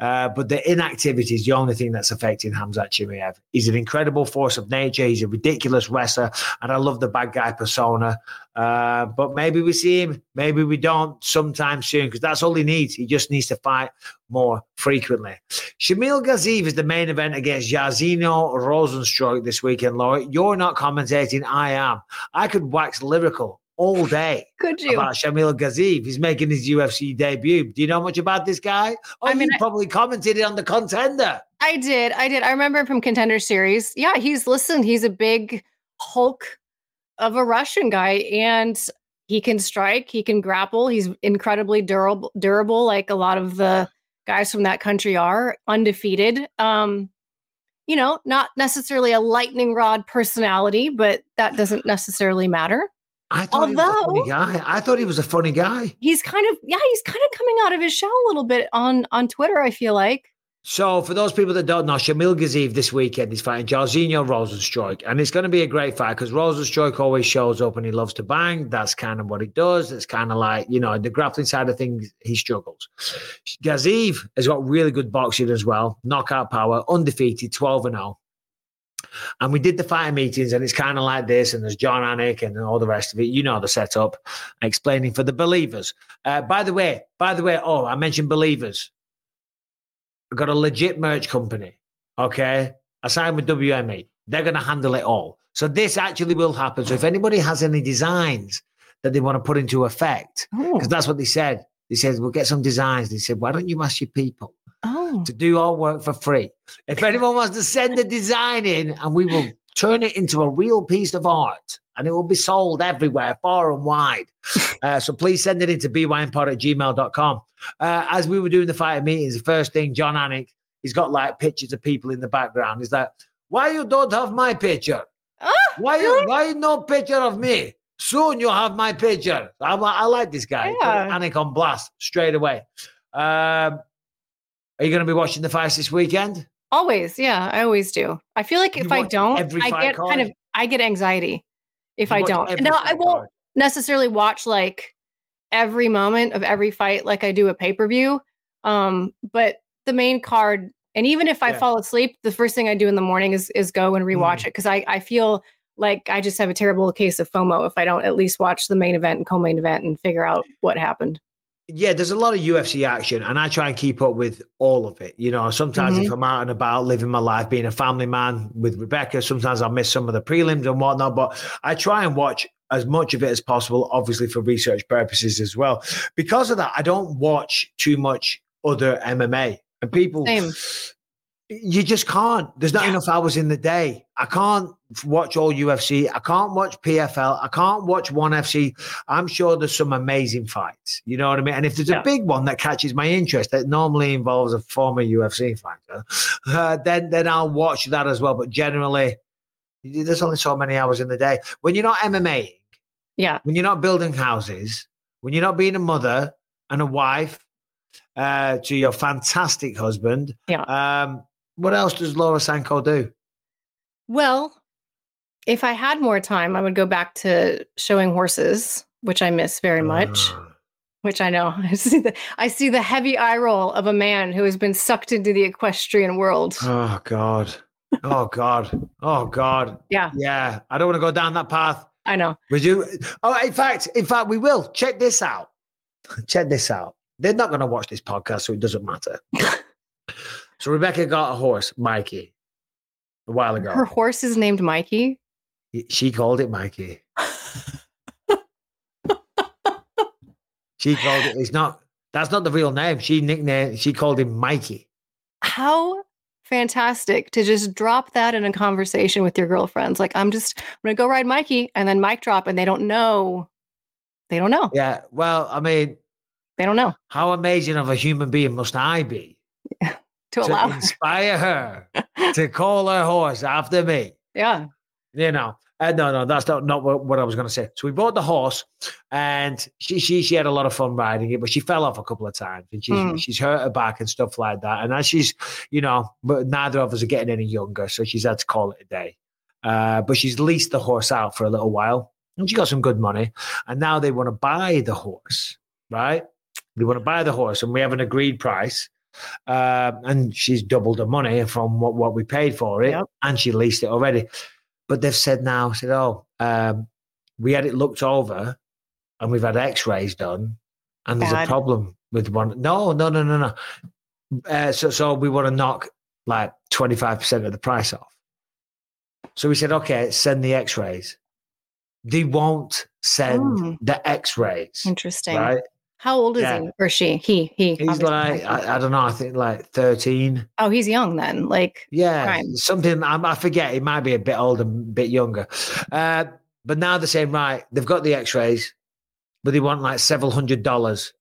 Uh, but the inactivity is the only thing that's affecting Khamzat Chimaev. He's an incredible force of nature. He's a ridiculous wrestler, and I love the bad guy persona. Uh, but maybe we see him, maybe we don't sometime soon because that's all he needs. He just needs to fight more frequently. Shamil Gaziev is the main event against Jairzinho Rozenstruik this weekend, Laura. You're not commentating, I am. I could wax lyrical all day Could you? about Shamil Gaziev. He's making his UFC debut. Do you know much about this guy? Oh, I mean, you probably commented on the contender. I did. I did. I remember him from Contender Series. Yeah, he's listen, he's a big Hulk of a Russian guy and he can strike, he can grapple, he's incredibly durable durable like a lot of the guys from that country are, undefeated. Um you know, not necessarily a lightning rod personality, but that doesn't necessarily matter. I thought he was a funny guy. I thought he was a funny guy. He's kind of yeah, he's kind of coming out of his shell a little bit on on Twitter, I feel like. So, for those people that don't know, Shamil Gaziev this weekend is fighting Jairzinho Rozenstruik. And it's going to be a great fight because Rozenstruik always shows up and he loves to bang. That's kind of what he does. It's kind of like, you know, the grappling side of things, he struggles. Gaziev has got really good boxing as well, knockout power, undefeated, 12 and 0. And we did the fighting meetings, and it's kind of like this. And there's Jon Anik and all the rest of it. You know the setup, explaining for the believers. Uh, by the way, by the way, oh, I mentioned believers. I've got a legit merch company. Okay. I signed with WME. They're going to handle it all. So this actually will happen. So if anybody has any designs that they want to put into effect, oh. because that's what they said. They said, we'll get some designs. They said, why don't you ask your people Oh. to do our work for free? If anyone wants to send a design in and we will turn it into a real piece of art and it will be sold everywhere, far and wide. Uh, so please send it into bympod at gmail.com. Uh, as we were doing the fighter meetings, the first thing, Jon Anik, he's got like pictures of people in the background. He's like, why you don't have my picture? Ah, Why you, why no picture of me? Soon you'll have my picture. I, I like this guy. Yeah. Anik on blast straight away. Um, are you going to be watching the fights this weekend? Always, yeah, I always do. I feel like if I don't, I get kind of I get anxiety if You I don't. every No, I won't card. necessarily watch like every moment of every fight like I do a pay-per-view. Um, but the main card, and even if I Yeah. fall asleep, the first thing I do in the morning is is go and rewatch Mm. it because I I feel like I just have a terrible case of FOMO if I don't at least watch the main event and co-main event and figure out what happened. Yeah, there's a lot of UFC action, and I try and keep up with all of it. You know, sometimes if mm-hmm. I'm out and about living my life, being a family man with Rebecca, sometimes I'll miss some of the prelims and whatnot, but I try and watch as much of it as possible, obviously for research purposes as well. Because of that, I don't watch too much other MMA. And people, Same. You just can't. There's not enough hours in the day. I can't watch all UFC. I can't watch PFL. I can't watch one FC. I'm sure there's some amazing fights. You know what I mean? And if there's Yeah. a big one that catches my interest that normally involves a former UFC fighter, uh, then then I'll watch that as well. But generally, there's only so many hours in the day. When you're not MMA, Yeah. when you're not building houses, when you're not being a mother and a wife uh, to your fantastic husband, Yeah. um, what else does Laura Sanko do? Well, if I had more time, I would go back to showing horses, which I miss very much. Uh, Which I know. I see the I see the heavy eye roll of a man who has been sucked into the equestrian world. oh God. Oh God. Oh God. Yeah, Yeah. I don't want to go down that path. I know. Would you? Oh, in fact, in fact, we will. Check this out. Check this out. They're not going to watch this podcast, so it doesn't matter. so Rebecca got a horse, Mikey, a while ago. Her horse is named Mikey. She called it Mikey. She called it. It's not. That's not the real name. She nicknamed. She called him Mikey. How fantastic to just drop that in a conversation with your girlfriends. Like, I'm just, I'm going to go ride Mikey and then mic drop, and they don't know. They don't know. Yeah. Well, I mean, They don't know how amazing of a human being must I be to to allow. inspire her to call her horse after me? Yeah. You know. Uh, no, no, that's not, not what, what I was going to say. So we bought the horse, and she, she she had a lot of fun riding it, but she fell off a couple of times, and she's Hmm. she's hurt her back and stuff like that. And as she's, you know, but neither of us are getting any younger, so she's had to call it a day. Uh, but she's leased the horse out for a little while, and she got some good money. And now they want to buy the horse, right? They want to buy the horse, and we have an agreed price. Uh, and she's doubled the money from what, what we paid for it, Yep. and she leased it already. But they've said now, said, oh, um, we had it looked over, and we've had X-rays done, and there's Bad. a problem with one. No, no, no, no, no. Uh, so, so we want to knock like twenty five percent of the price off. So we said, okay, send the X-rays. They won't send Hmm. the X-rays, Interesting. right? How old is Yeah. he or she? He, he. He's obviously. like, I, I don't know, I think like thirteen. oh, he's young then. Like, Yeah, Prime. something I, I forget. He might be a bit older, a bit younger. Uh, but now they're saying, right, they've got the X-rays, but they want like several hundred dollars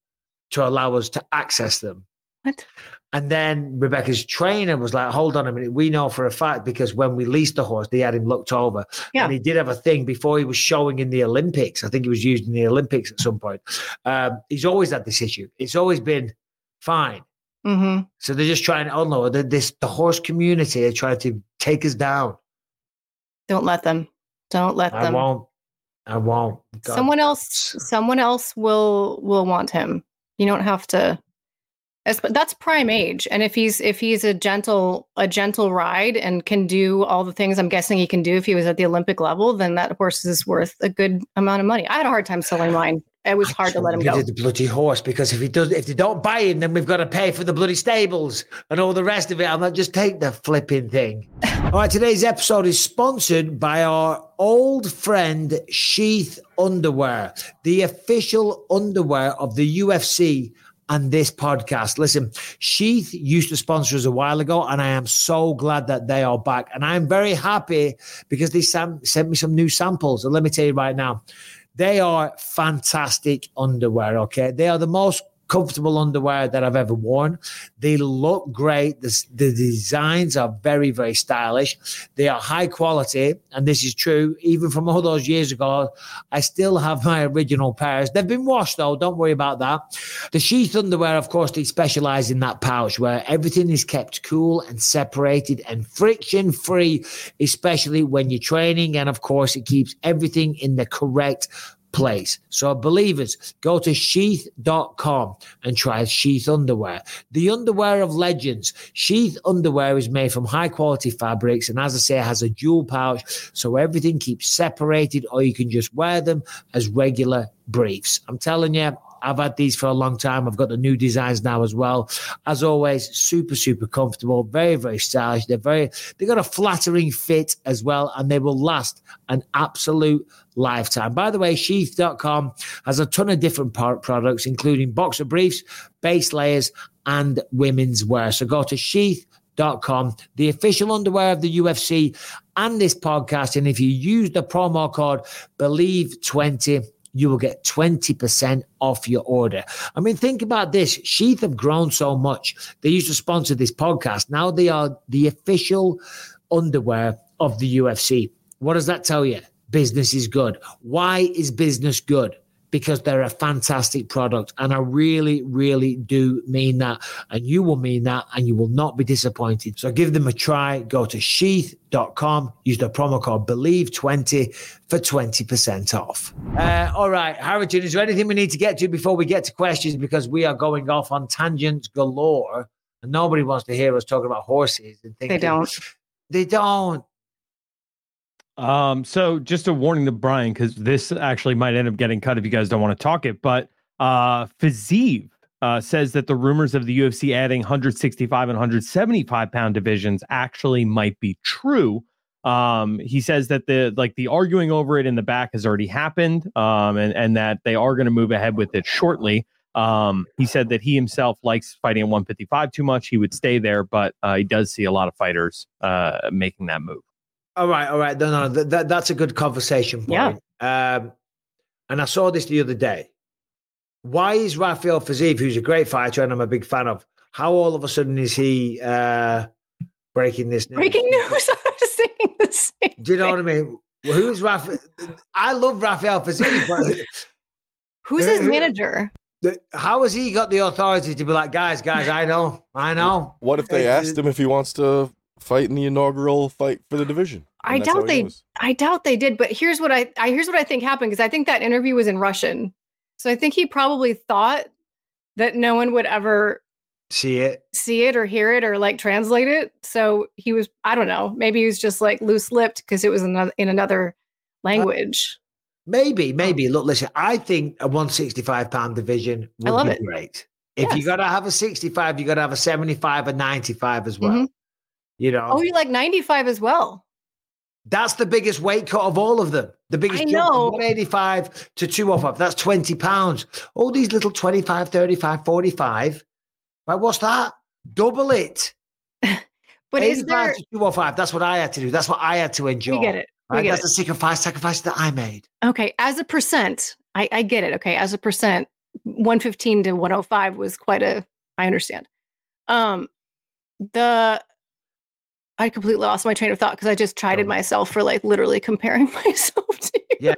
to allow us to access them. what? And then Rebecca's trainer was like, hold on a minute. We know for a fact because when we leased the horse, they had him looked over. Yeah. And he did have a thing before he was showing in the Olympics. I think he was used in the Olympics at some point. Um, he's always had this issue. It's always been fine. Mm-hmm. So they're just trying, to oh no, the, this, the horse community are trying to take us down. Don't let them. Don't let I them. I won't. I won't. God. someone else someone else will will want him you don't have to that's, but that's prime age and if he's if he's a gentle a gentle ride and can do all the things i'm guessing he can do if he was at the olympic level then that horse is worth a good amount of money i had a hard time selling mine it was hard to let him go the bloody horse because if he does, if they don't buy him, then we've got to pay for the bloody stables and all the rest of it. I'll not just take the flipping thing. all right, today's episode is sponsored by our old friend Sheath Underwear, the official underwear of the UFC and this podcast. Listen, Sheath used to sponsor us a while ago, and I am so glad that they are back. And I'm very happy because they sam- sent me some new samples. And let me tell you right now, they are fantastic underwear. Okay. They are the most comfortable underwear that I've ever worn. They look great. The, the designs are very, very stylish. They are high quality. And this is true. Even from all those years ago, I still have my original pairs. They've been washed though. Don't worry about that. The sheath underwear, of course, they specialize in that pouch where everything is kept cool and separated and friction free, especially when you're training. And of course, it keeps everything in the correct place. So believers, go to sheath.com and try sheath underwear. The underwear of legends. Sheath underwear is made from high quality fabrics and as I say, has a dual pouch so everything keeps separated or you can just wear them as regular briefs. I'm telling you, I've had these for a long time. I've got the new designs now as well. As always, super, super comfortable, very, very stylish. They're very, they got a flattering fit as well, and they will last an absolute lifetime. By the way, sheath.com has a ton of different products, including boxer briefs, base layers, and women's wear. So go to sheath.com, the official underwear of the UFC and this podcast. And if you use the promo code BELIEVE20, you will get 20% off your order. I mean, think about this. Sheath have grown so much. They used to sponsor this podcast. Now they are the official underwear of the UFC. What does that tell you? Business is good. Why is business good? Because they're a fantastic product. And I really, really do mean that. And you will mean that, and you will not be disappointed. So give them a try. Go to sheath.com, use the promo code BELIEVE20 for 20% off. Uh, all right, Harrington, is there anything we need to get to before we get to questions? Because we are going off on tangents galore, and nobody wants to hear us talking about horses and things. they don't They don't. Um, so just a warning to Brian, because this actually might end up getting cut if you guys don't want to talk it. But uh Fiziev uh says that the rumors of the UFC adding 165 and 175 pound divisions actually might be true. Um, he says that the like the arguing over it in the back has already happened, um, and and that they are going to move ahead with it shortly. Um, he said that he himself likes fighting at 155 too much. He would stay there, but uh, he does see a lot of fighters uh, making that move. All right, all right. No, no, that, that, that's a good conversation point. Yeah. Um, and I saw this the other day. Why is Rafael Fiziev, who's a great fighter and I'm a big fan of, how all of a sudden is he uh, breaking this news? Breaking news. I was thinking the same. Do you know what I mean? Well, who's Rafael? I love Rafael Fiziev, but who's his manager? How has he got the authority to be like, guys, guys? I know, I know. What if they asked him if he wants to fight in the inaugural fight for the division? I doubt they. I doubt they did. But here's what I, I here's what I think happened because I think that interview was in Russian, so I think he probably thought that no one would ever see it, see it, or hear it, or like translate it. So he was. I don't know. Maybe he was just like loose lipped because it was in another, in another language. Maybe, maybe. Look, listen, I think a 165 pound division would I love be it. great. If yes. you got to have a 65, you got to have a 75, a 95 as well. Mm-hmm. You know. Oh, you're like 95 as well. That's the biggest weight cut of all of them. The biggest I know. 185 to 205. That's 20 pounds. All these little 25, 35, 45. Right, what's that? Double it. but is there... to 205. That's what I had to do. That's what I had to enjoy. We get it. We right? get That's it. the sacrifice, sacrifice that I made. Okay. As a percent, I, I get it. Okay. As a percent, 115 to 105 was quite a, I understand. Um, the I completely lost my train of thought because I just chided oh. myself for like literally comparing myself to yeah,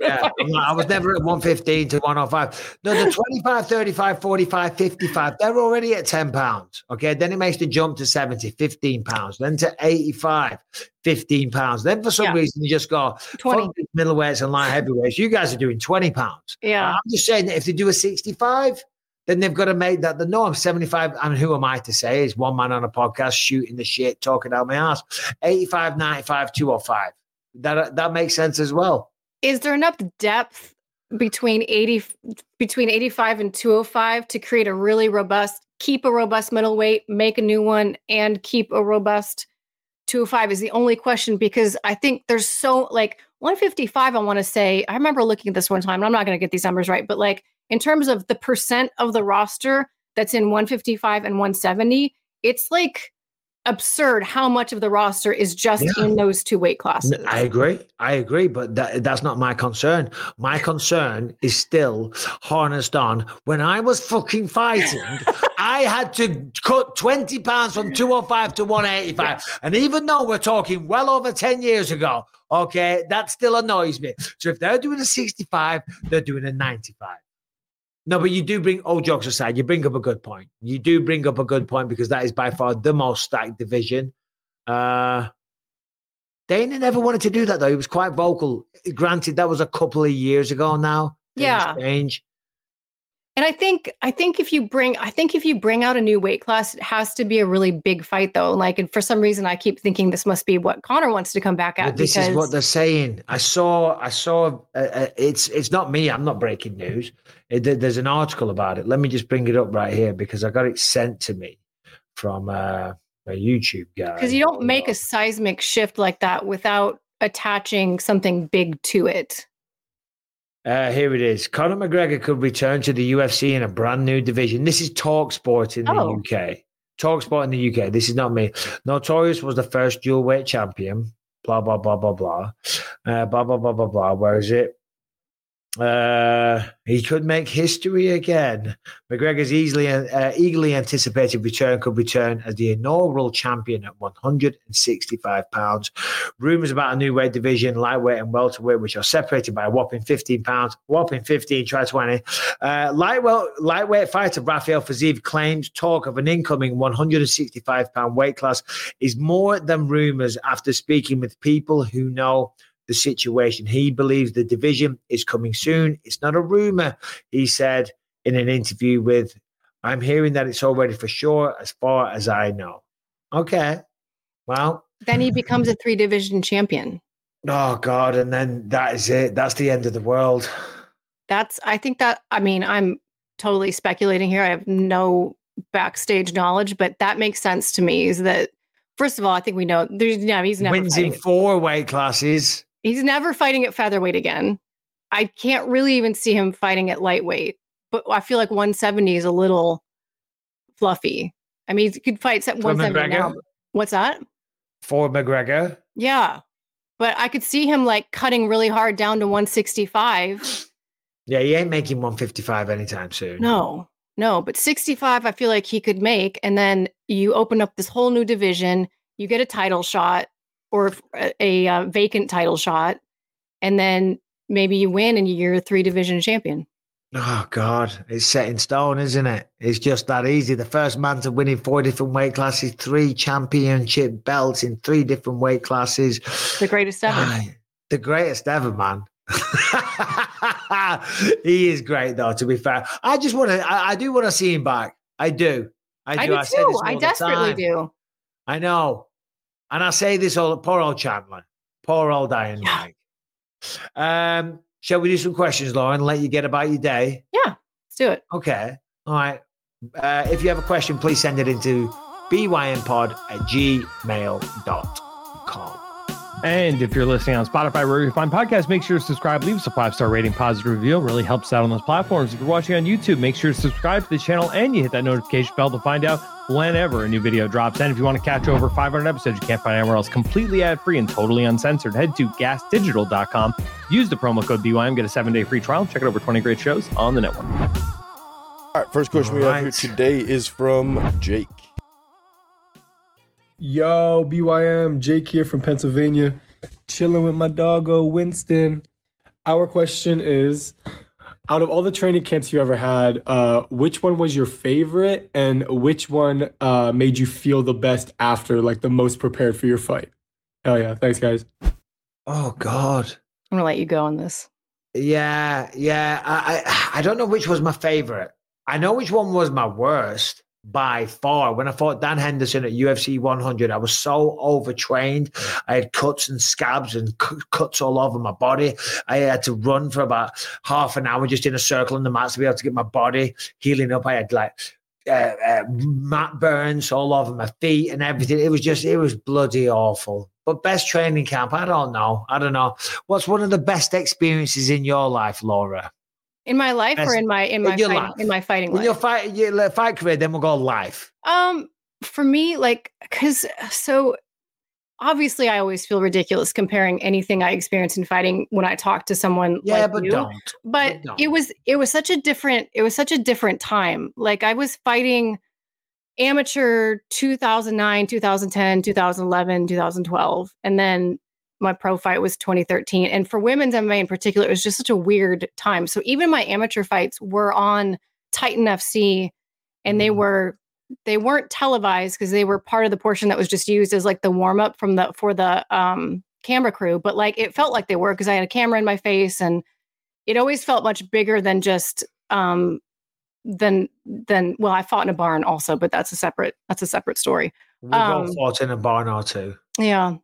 yeah, yeah. I was never at 115 to 105. No, the 25, 35, 45, 55, they're already at 10 pounds. Okay. Then it makes the jump to 70, 15 pounds, then to 85, 15 pounds. Then for some Yeah. reason you just go 20. fuck middleweights and light heavyweights. You guys are doing 20 pounds. Yeah. I'm just saying that if they do a 65, then they've got to make that the norm. 75, and who am I to say? Is one man on a podcast shooting the shit, talking out my ass. 85, 95, 205. That, that makes sense as well. Is there enough depth between 80 between 85 and 205 to create a really robust keep a robust middleweight, make a new one and keep a robust 205 is the only question because I think there's so like 155 I want to say I remember looking at this one time and I'm not going to get these numbers right but like in terms of the percent of the roster that's in 155 and 170 it's like absurd how much of the roster is just Yeah. in those two weight classes. I agree. I agree, but that, that's not my concern. My concern is still harnessed on when I was fucking fighting. I had to cut 20 pounds from 205 to 185. And even though we're talking well over 10 years ago, okay, that still annoys me. So if they're doing a 65, they're doing a 95. No, but you do bring all jokes aside, you bring up a good point. You do bring up a good point because that is by far the most stacked division. Uh Dana never wanted to do that though. He was quite vocal. Granted, that was a couple of years ago now. Things Yeah. change. And I think I think if you bring I think if you bring out a new weight class, it has to be a really big fight though. Like and for some reason I keep thinking this must be what Conor wants to come back at But this because is what they're saying. I saw. I saw. Uh, uh, it's. It's not me. I'm not breaking news. It, there's an article about it. Let me just bring it up right here because I got it sent to me from uh, a YouTube guy. because you don't make a seismic shift like that without attaching something big to it. Uh, here it is. Conor McGregor could return to the UFC in a brand new division. This is Talksport in the Oh. UK. Talksport in the UK. This is not me. Notorious was the first dual weight champion. Blah blah blah blah blah. Uh, blah blah blah blah blah. Where is it? Uh, he could make history again. McGregor's easily uh, eagerly anticipated return could return as the inaugural champion at 165 pounds. Rumors about a new weight division, lightweight and welterweight, which are separated by a whopping 15 pounds. Whopping 15, try 20. Uh, lightweight, lightweight fighter Rafael Fiziev claims talk of an incoming 165 pound weight class is more than rumors after speaking with people who know the situation. He believes the division is coming soon. It's not a rumor, he said in an interview with I'm hearing that it's already for sure as far as I know. Okay. Well, Then he becomes a three division champion. oh God, and then that is it. That's the end of the world. That's I think that I mean I'm totally speculating here. I have no backstage knowledge, but that makes sense to me. Is that First of all, I think we know there's no, he's never Wins in four weight classes. He's never fighting at featherweight again. I can't really even see him fighting at lightweight, but I feel like 170 is a little fluffy. I mean, he could fight at For 170 now. What's that? For McGregor. Yeah. But I could see him like cutting really hard down to 165. Yeah, he ain't making 155 anytime soon. No, no, but 65, I feel like he could make. And then you open up this whole new division, you get a title shot or a, a, uh, vacant title shot, and then maybe you win and you're a three division champion. Oh God, it's set in stone, isn't it? It's just that easy. The first man to win in four different weight classes, three championship belts in three different weight classes. The greatest ever. The greatest ever, man. he is great, though. To be fair, I just want to. I, I do want to see him back. I do. I I do. do say too. I desperately do. I know, and I say this all. Poor old Chandler. Poor old Iron Mike. Um, shall we do some questions, Lauren? Let you get about your day. Yeah, let's do it. Okay. All right. Uh, if you have a question, please send it into bympod at gmail.com. And if you're listening on Spotify, wherever you find podcasts, make sure to subscribe, leave us a five star rating, positive review. It really helps out on those platforms. If you're watching on YouTube, make sure to subscribe to the channel and you hit that notification bell to find out whenever a new video drops. And if you want to catch over 500 episodes you can't find anywhere else, completely ad free and totally uncensored, head to gasdigital.com. Use the promo code BYM, get a seven day free trial, check out over 20 great shows on the network. All right, first question we have here today is from Jake. Yo, BYM, Jake here from Pennsylvania, chilling with my doggo Winston. Our question is out of all the training camps you ever had, uh, which one was your favorite and which one uh, made you feel the best after, like the most prepared for your fight? Hell yeah. Thanks, guys. Oh, God. I'm going to let you go on this. Yeah, yeah. I, I I don't know which was my favorite. I know which one was my worst by far. When I fought Dan Henderson at UFC 100, I was so overtrained. I had cuts and scabs and cu- cuts all over my body. I had to run for about half an hour just in a circle on the mats to be able to get my body healing up. I had like uh, uh, mat burns all over my feet and everything. It was just, it was bloody awful. But best training camp, I don't know. I don't know. What's one of the best experiences in your life, Laura? In my life Best- or in my in my fighting, life. in my fighting In life? your fight, your fight career, then we'll go life. Um, for me, like, cause so obviously I always feel ridiculous comparing anything I experience in fighting when I talk to someone. Yeah, like but you. don't. But But it don't. was it was such a different it was such a different time. Like I was fighting amateur 2009, 2010, 2011, 2012, and then my pro fight was 2013. And for women's MMA in particular, it was just such a weird time. So even my amateur fights were on Titan FC and they were they weren't televised because they were part of the portion that was just used as like the warm up from the for the um camera crew, but like it felt like they were because I had a camera in my face and it always felt much bigger than just um than than well, I fought in a barn also, but that's a separate that's a separate story. We've all Um, fought in a barn or two. Yeah.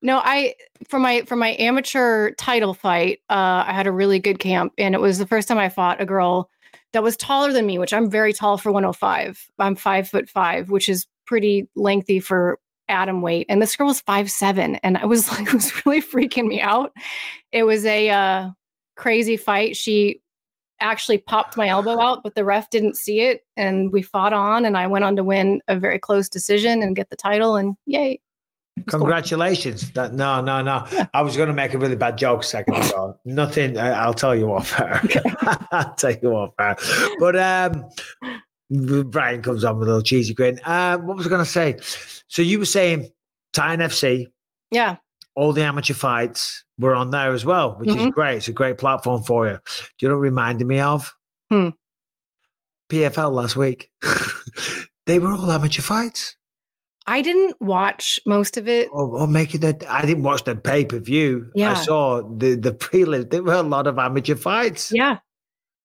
No, I for my for my amateur title fight, uh, I had a really good camp, and it was the first time I fought a girl that was taller than me, which I'm very tall for 105. I'm five foot five, which is pretty lengthy for atom weight. And this girl was five seven, and I was like, it was really freaking me out. It was a uh, crazy fight. She actually popped my elbow out, but the ref didn't see it, and we fought on, and I went on to win a very close decision and get the title, and yay. Congratulations. That, no, no, no. I was going to make a really bad joke a second ago. Nothing. I, I'll tell you off air. I'll tell you off air. But um, Brian comes on with a little cheesy grin. Uh, what was I going to say? So you were saying Titan FC, Yeah. all the amateur fights were on there as well, which is Mhm. great. It's a great platform for you. Do you know what it reminded me of? Hmm. PFL last week. they were all amateur fights. I didn't watch most of it. Oh, oh, or, or making that I didn't watch the pay per view. Yeah. I saw the the prelims. There were a lot of amateur fights. Yeah.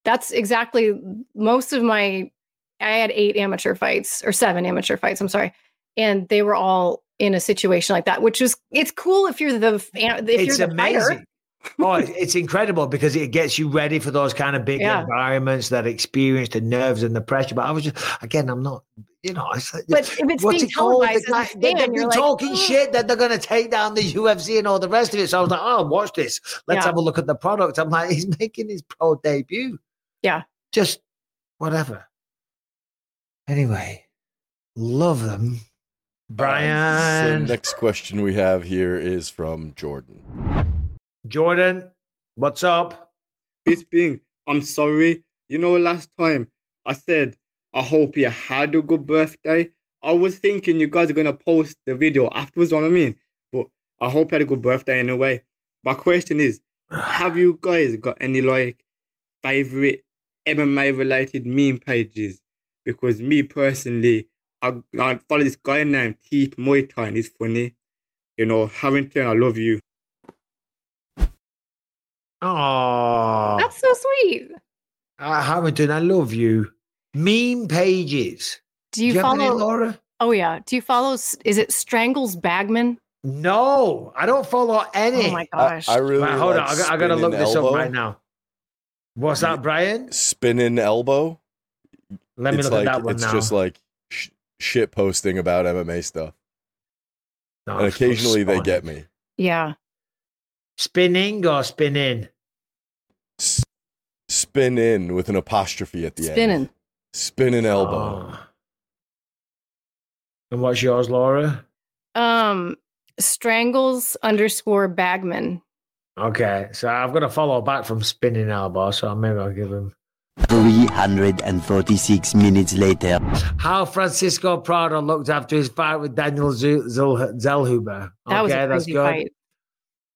That's exactly most of my I had eight amateur fights or seven amateur fights, I'm sorry. And they were all in a situation like that, which is it's cool if you're the if It's you're the fighter. Amazing. oh, it's incredible because it gets you ready for those kind of big Yeah. environments, that experience, the nerves and the pressure. But I was just, again, I'm not, you know, it's like, But if it's what's being it called? televised The as a guy- they, fan, have you're been like, talking "Oh." shit that they're going to take down the UFC and all the rest of it. So I was like, oh, watch this. Let's Yeah. have a look at the product. I'm like, he's making his pro debut. Yeah. Just whatever. Anyway, love them. Brian. So next question we have here is from Jordan. Jordan, what's up? Bisping, I'm sorry. You know, last time I said, I hope you had a good birthday. I was thinking you guys are going to post the video afterwards, you know what I mean? But I hope you had a good birthday anyway. My question is, have you guys got any like favorite MMA related meme pages? Because me personally, I, I follow this guy named Teep Muay Thai and he's funny. You know, Harrington, I love you. Oh, That's so sweet. uh, Hamilton, I love you. Meme pages. Do you, have any, follow? Laura? Oh yeah. Do you follow? Is it Strangles Bagman? No, I don't follow any. Oh my gosh. I really Right, hold like on, I, got- I gotta look this elbow. up right now. What's that, Brian? Spinning elbow. Let me it's look like, at that one It's now. just like sh- shit posting about MMA stuff, No, and it's so occasionally they get me. Yeah. spinning or spinning. S- spin in with an apostrophe at the end. Spinning. Spinning elbow. Oh. And what's yours, Laura? Um, Strangles underscore Bagman. Okay, so I've got to follow back from spinning elbow, so maybe I'll give him. 346 minutes later. How Francisco Prado looked after his fight with Daniel Zu- Zul- Zellhuber. That was a Okay, that's crazy good. fight.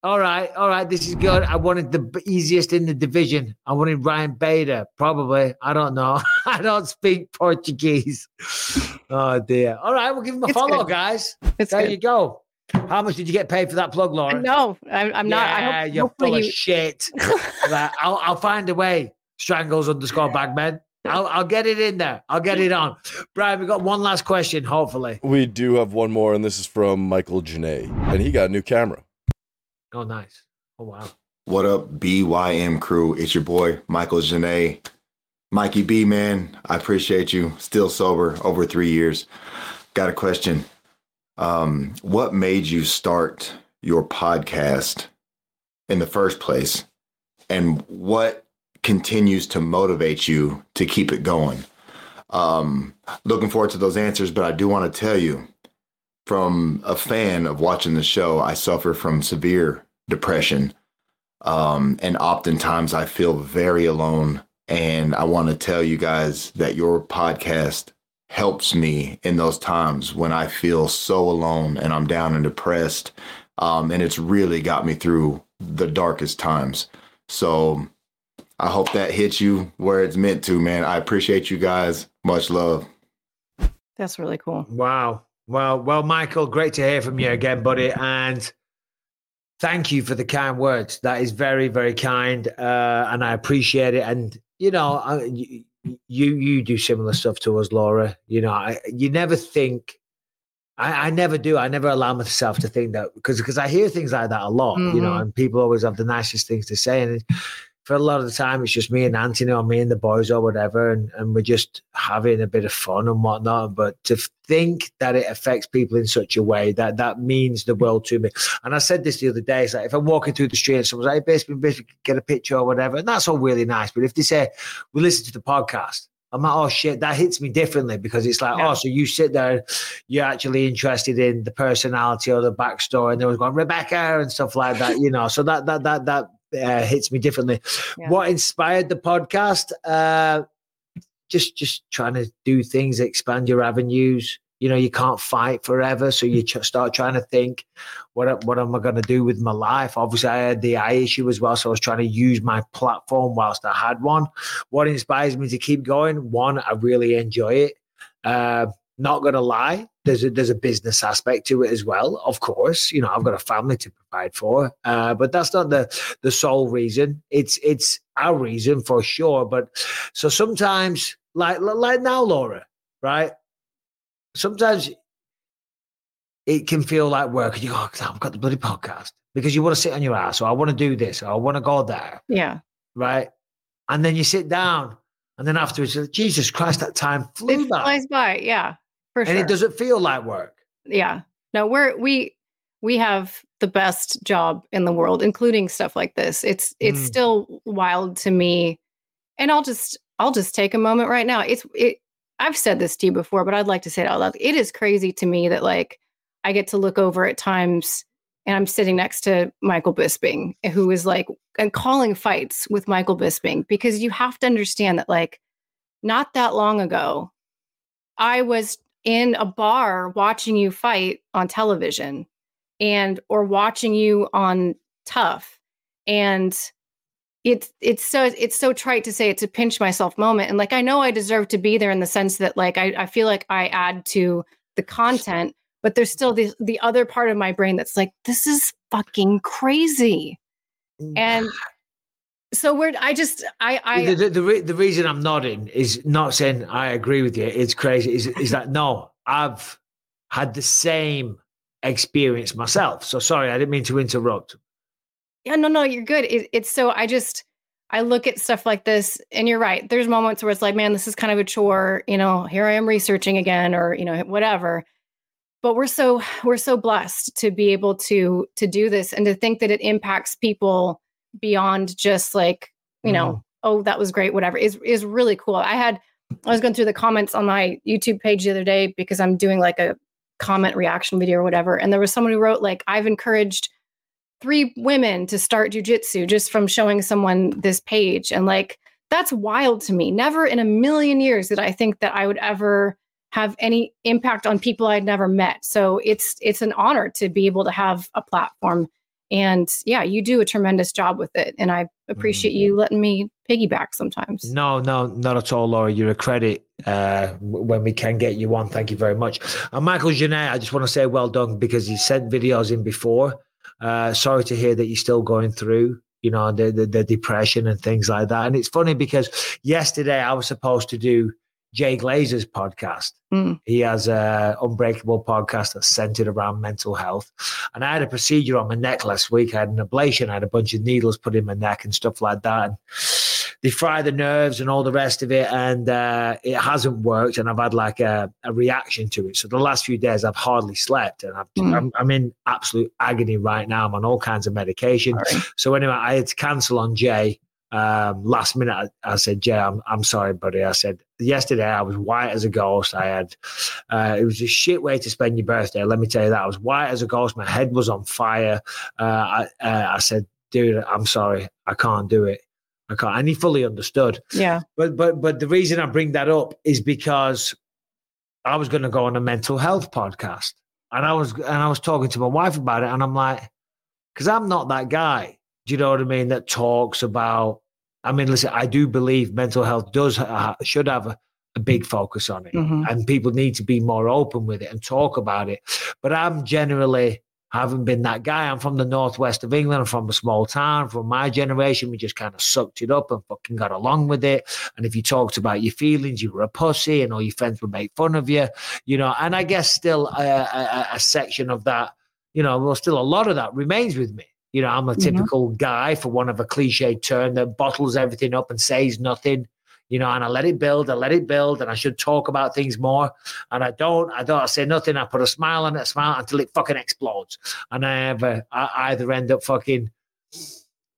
All right, all right, this is good. I wanted the easiest in the division. I wanted Ryan Bader, probably. I don't know. I don't speak Portuguese. Oh dear. All right, we'll give him a It's follow, good. guys. It's there good. you go. How much did you get paid for that plug, Laura? No, I'm, I'm not. I Yeah, hope, you're hopefully full of you- shit. Like, I'll, I'll find a way. Strangles underscore bagman. I'll, I'll get it in there. I'll get it on. Brian, we got one last question, hopefully. We do have one more, and this is from Michael Janae, and he got a new camera. Oh, nice. Oh, wow. What up, BYM crew? It's your boy, Michael Janae. Mikey B, man, I appreciate you. Still sober, over three years. Got a question. Um, what made you start your podcast in the first place? And what continues to motivate you to keep it going? Um, looking forward to those answers, but I do want to tell you from a fan of watching the show, I suffer from severe depression. Um, and oftentimes I feel very alone. And I want to tell you guys that your podcast helps me in those times when I feel so alone and I'm down and depressed. Um, and it's really got me through the darkest times. So I hope that hits you where it's meant to, man. I appreciate you guys. Much love. That's really cool. Wow. Well, well, Michael, great to hear from you again, buddy. And thank you for the kind words. That is very, very kind, uh, and I appreciate it. And you know, I, you you do similar stuff to us, Laura. You know, I, you never think. I, I never do. I never allow myself to think that because because I hear things like that a lot. You know, Mhm. and people always have the nicest things to say, and for a lot of the time, it's just me and Anthony or me and the boys or whatever, and, and we're just having a bit of fun and whatnot. But to think that it affects people in such a way that that means the world to me. And I said this the other day: it's like if I'm walking through the street and someone's like, "Basically, basically, get a picture or whatever," and that's all really nice. But if they say, "We listen to the podcast," I'm like, "Oh shit," that hits me differently because it's like, "Oh, so you sit there, you're actually interested in the personality or the backstory," and there was going Rebecca and stuff like that, you know. So that that that that uh, hits me differently. What inspired the podcast? Uh, just just trying to do things, expand your avenues. You know, you can't fight forever, so you ch- start trying to think, what what am I going to do with my life? Obviously, I had the eye issue as well, so I was trying to use my platform whilst I had one. What inspires me to keep going? One, I really enjoy it. Uh, not gonna lie, there's a there's a business aspect to it as well. Of course, you know I've got a family to provide for, uh, but that's not the the sole reason. It's it's our reason for sure. But so sometimes, like like now, Laura, right? Sometimes it can feel like work. And you go, oh, I've got the bloody podcast because you want to sit on your ass, or I want to do this, or I want to go there, Yeah. right? And then you sit down, and then afterwards, Jesus Christ, that time flew It by, flies by. Yeah. For and sure. it doesn't feel like work. yeah no we're we we have the best job in the world including stuff like this it's it's Mm. still wild to me and i'll just i'll just take a moment right now it's it i've said this to you before but i'd like to say it out loud it is crazy to me that like i get to look over at times and i'm sitting next to michael bisping who is like and calling fights with michael bisping because you have to understand that like not that long ago I was in a bar watching you fight on television and or watching you on TUF and it's it's so it's so trite to say it's a pinch myself moment. And like I know I deserve to be there in the sense that like I, I feel like I add to the content but there's still the the other part of my brain that's like this is fucking crazy. Mm. And so we're I just I I the, the, the, re- the reason I'm nodding is not saying I agree with you. It's crazy. Is, is that no? I've had the same experience myself. So sorry, I didn't mean to interrupt. Yeah, no, no, you're good. It, it's so I just I look at stuff like this, and you're right. There's moments where it's like, man, this is kind of a chore. You know, here I am researching again, or you know, whatever. But we're so we're so blessed to be able to to do this and to think that it impacts people beyond just like you know, mm. oh, that was great, whatever. is is really cool. I had I was going through the comments on my YouTube page the other day because I'm doing like a comment reaction video or whatever, and there was someone who wrote like, I've encouraged three women to start jujitsu just from showing someone this page. And like, that's wild to me. Never in a million years did I think that I would ever have any impact on people I'd never met. So it's it's an honor to be able to have a platform. And yeah, you do a tremendous job with it. And I appreciate you letting me piggyback sometimes. No, no, not at all, Laura. You're a credit uh, when we can get you on. Thank you very much. And Michael Genet, I just want to say well done because he sent videos in before. Uh, sorry to hear that you're still going through, you know, the, the, the depression and things like that. And it's funny because yesterday I was supposed to do Jay Glazer's podcast. Mm. He has a Unbreakable podcast that's centered around mental health. And I had a procedure on my neck last week. I had an ablation. I had a bunch of needles put in my neck and stuff like that. And they fry the nerves and all the rest of it. And uh, it hasn't worked. And I've had like a, a reaction to it. So the last few days, I've hardly slept. And I've, Mm. I'm, I'm in absolute agony right now. I'm on all kinds of medication. So anyway, I had to cancel on Jay um, last minute, I, I said, Jay, I'm, I'm sorry, buddy. I said, yesterday I was white as a ghost. I had, uh, it was a shit way to spend your birthday. Let me tell you that. I was white as a ghost. My head was on fire. Uh, I, uh, I said, dude, I'm sorry. I can't do it. I can't. And he fully understood. Yeah. But, but, but the reason I bring that up is because I was going to go on a mental health podcast and I was, and I was talking to my wife about it and I'm like, cause I'm not that guy. Do you know what I mean? That talks about. I mean, listen, I do believe mental health does ha- should have a, a big focus on it, Mhm. and people need to be more open with it and talk about it. But I'm generally haven't been that guy. I'm from the northwest of England. I'm from a small town. From my generation, we just kind of sucked it up and fucking got along with it. And if you talked about your feelings, you were a pussy, and all your friends would make fun of you, you know. And I guess still a, a, a section of that, you know, well, still a lot of that remains with me. You know, I'm a typical guy, for one of a cliche term, that bottles everything up and says nothing. You know, and I let it build, I let it build, and I should talk about things more. And I don't, I don't I say nothing. I put a smile on it, a smile until it fucking explodes. And I ever, I either end up fucking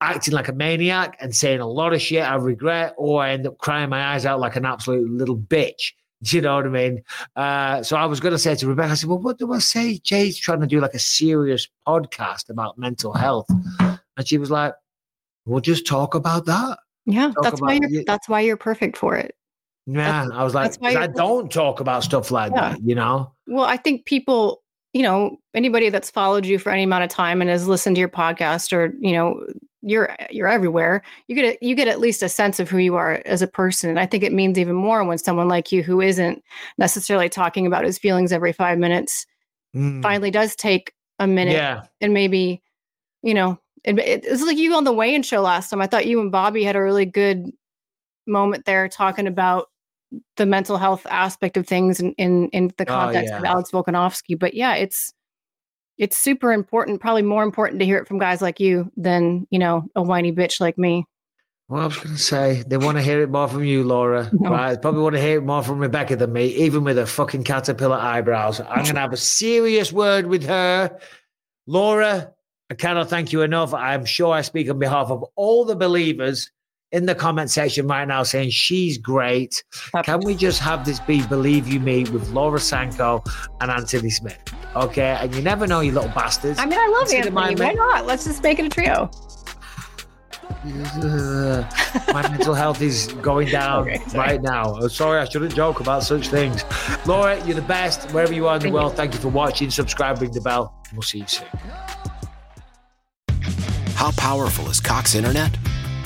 acting like a maniac and saying a lot of shit I regret, or I end up crying my eyes out like an absolute little bitch. Do you know what I mean? Uh, so I was going to say to Rebecca, I said, well, what do I say? Jay's trying to do like a serious podcast about mental health. And she was like, we'll just talk about that. Yeah. Talk That's why you're that's why you're perfect for it. Yeah. I was like, that's I don't talk about stuff like Yeah. that, you know? Well, I think people, you know, anybody that's followed you for any amount of time and has listened to your podcast or, you know, you're you're everywhere. You get a, you get at least a sense of who you are as a person. And I think it means even more when someone like you who isn't necessarily talking about his feelings every 5 minutes Mm. finally does take a minute Yeah. and maybe, you know, it, it, it's like you on the weigh-in show last time. I thought you and Bobby had a really good moment there talking about the mental health aspect of things in in, in the Oh, context of yeah. Alex Volkanovski. But yeah, it's it's super important, probably more important to hear it from guys like you than, you know, a whiny bitch like me. Well, I was going to say they want to hear it more from you, Laura. No. Right? Probably want to hear it more from Rebecca than me, even with her fucking caterpillar eyebrows. I'm going to have a serious word with her. Laura, I cannot thank you enough. I'm sure I speak on behalf of all the believers in the comment section right now saying she's great. Can we just have this be Believe You Me with Laura Sanko and Anthony Smith? Okay. And you never know, you little bastards. I mean, I love Consider Anthony. my Why not? Let's just make it a trio. Ugh, my mental health is going down Okay, right now. Oh, sorry, I shouldn't joke about such things. Laura, you're the best wherever you are in the Thank world. Thank you for watching. Subscribe, ring the bell. We'll see you soon. How powerful is Cox Internet?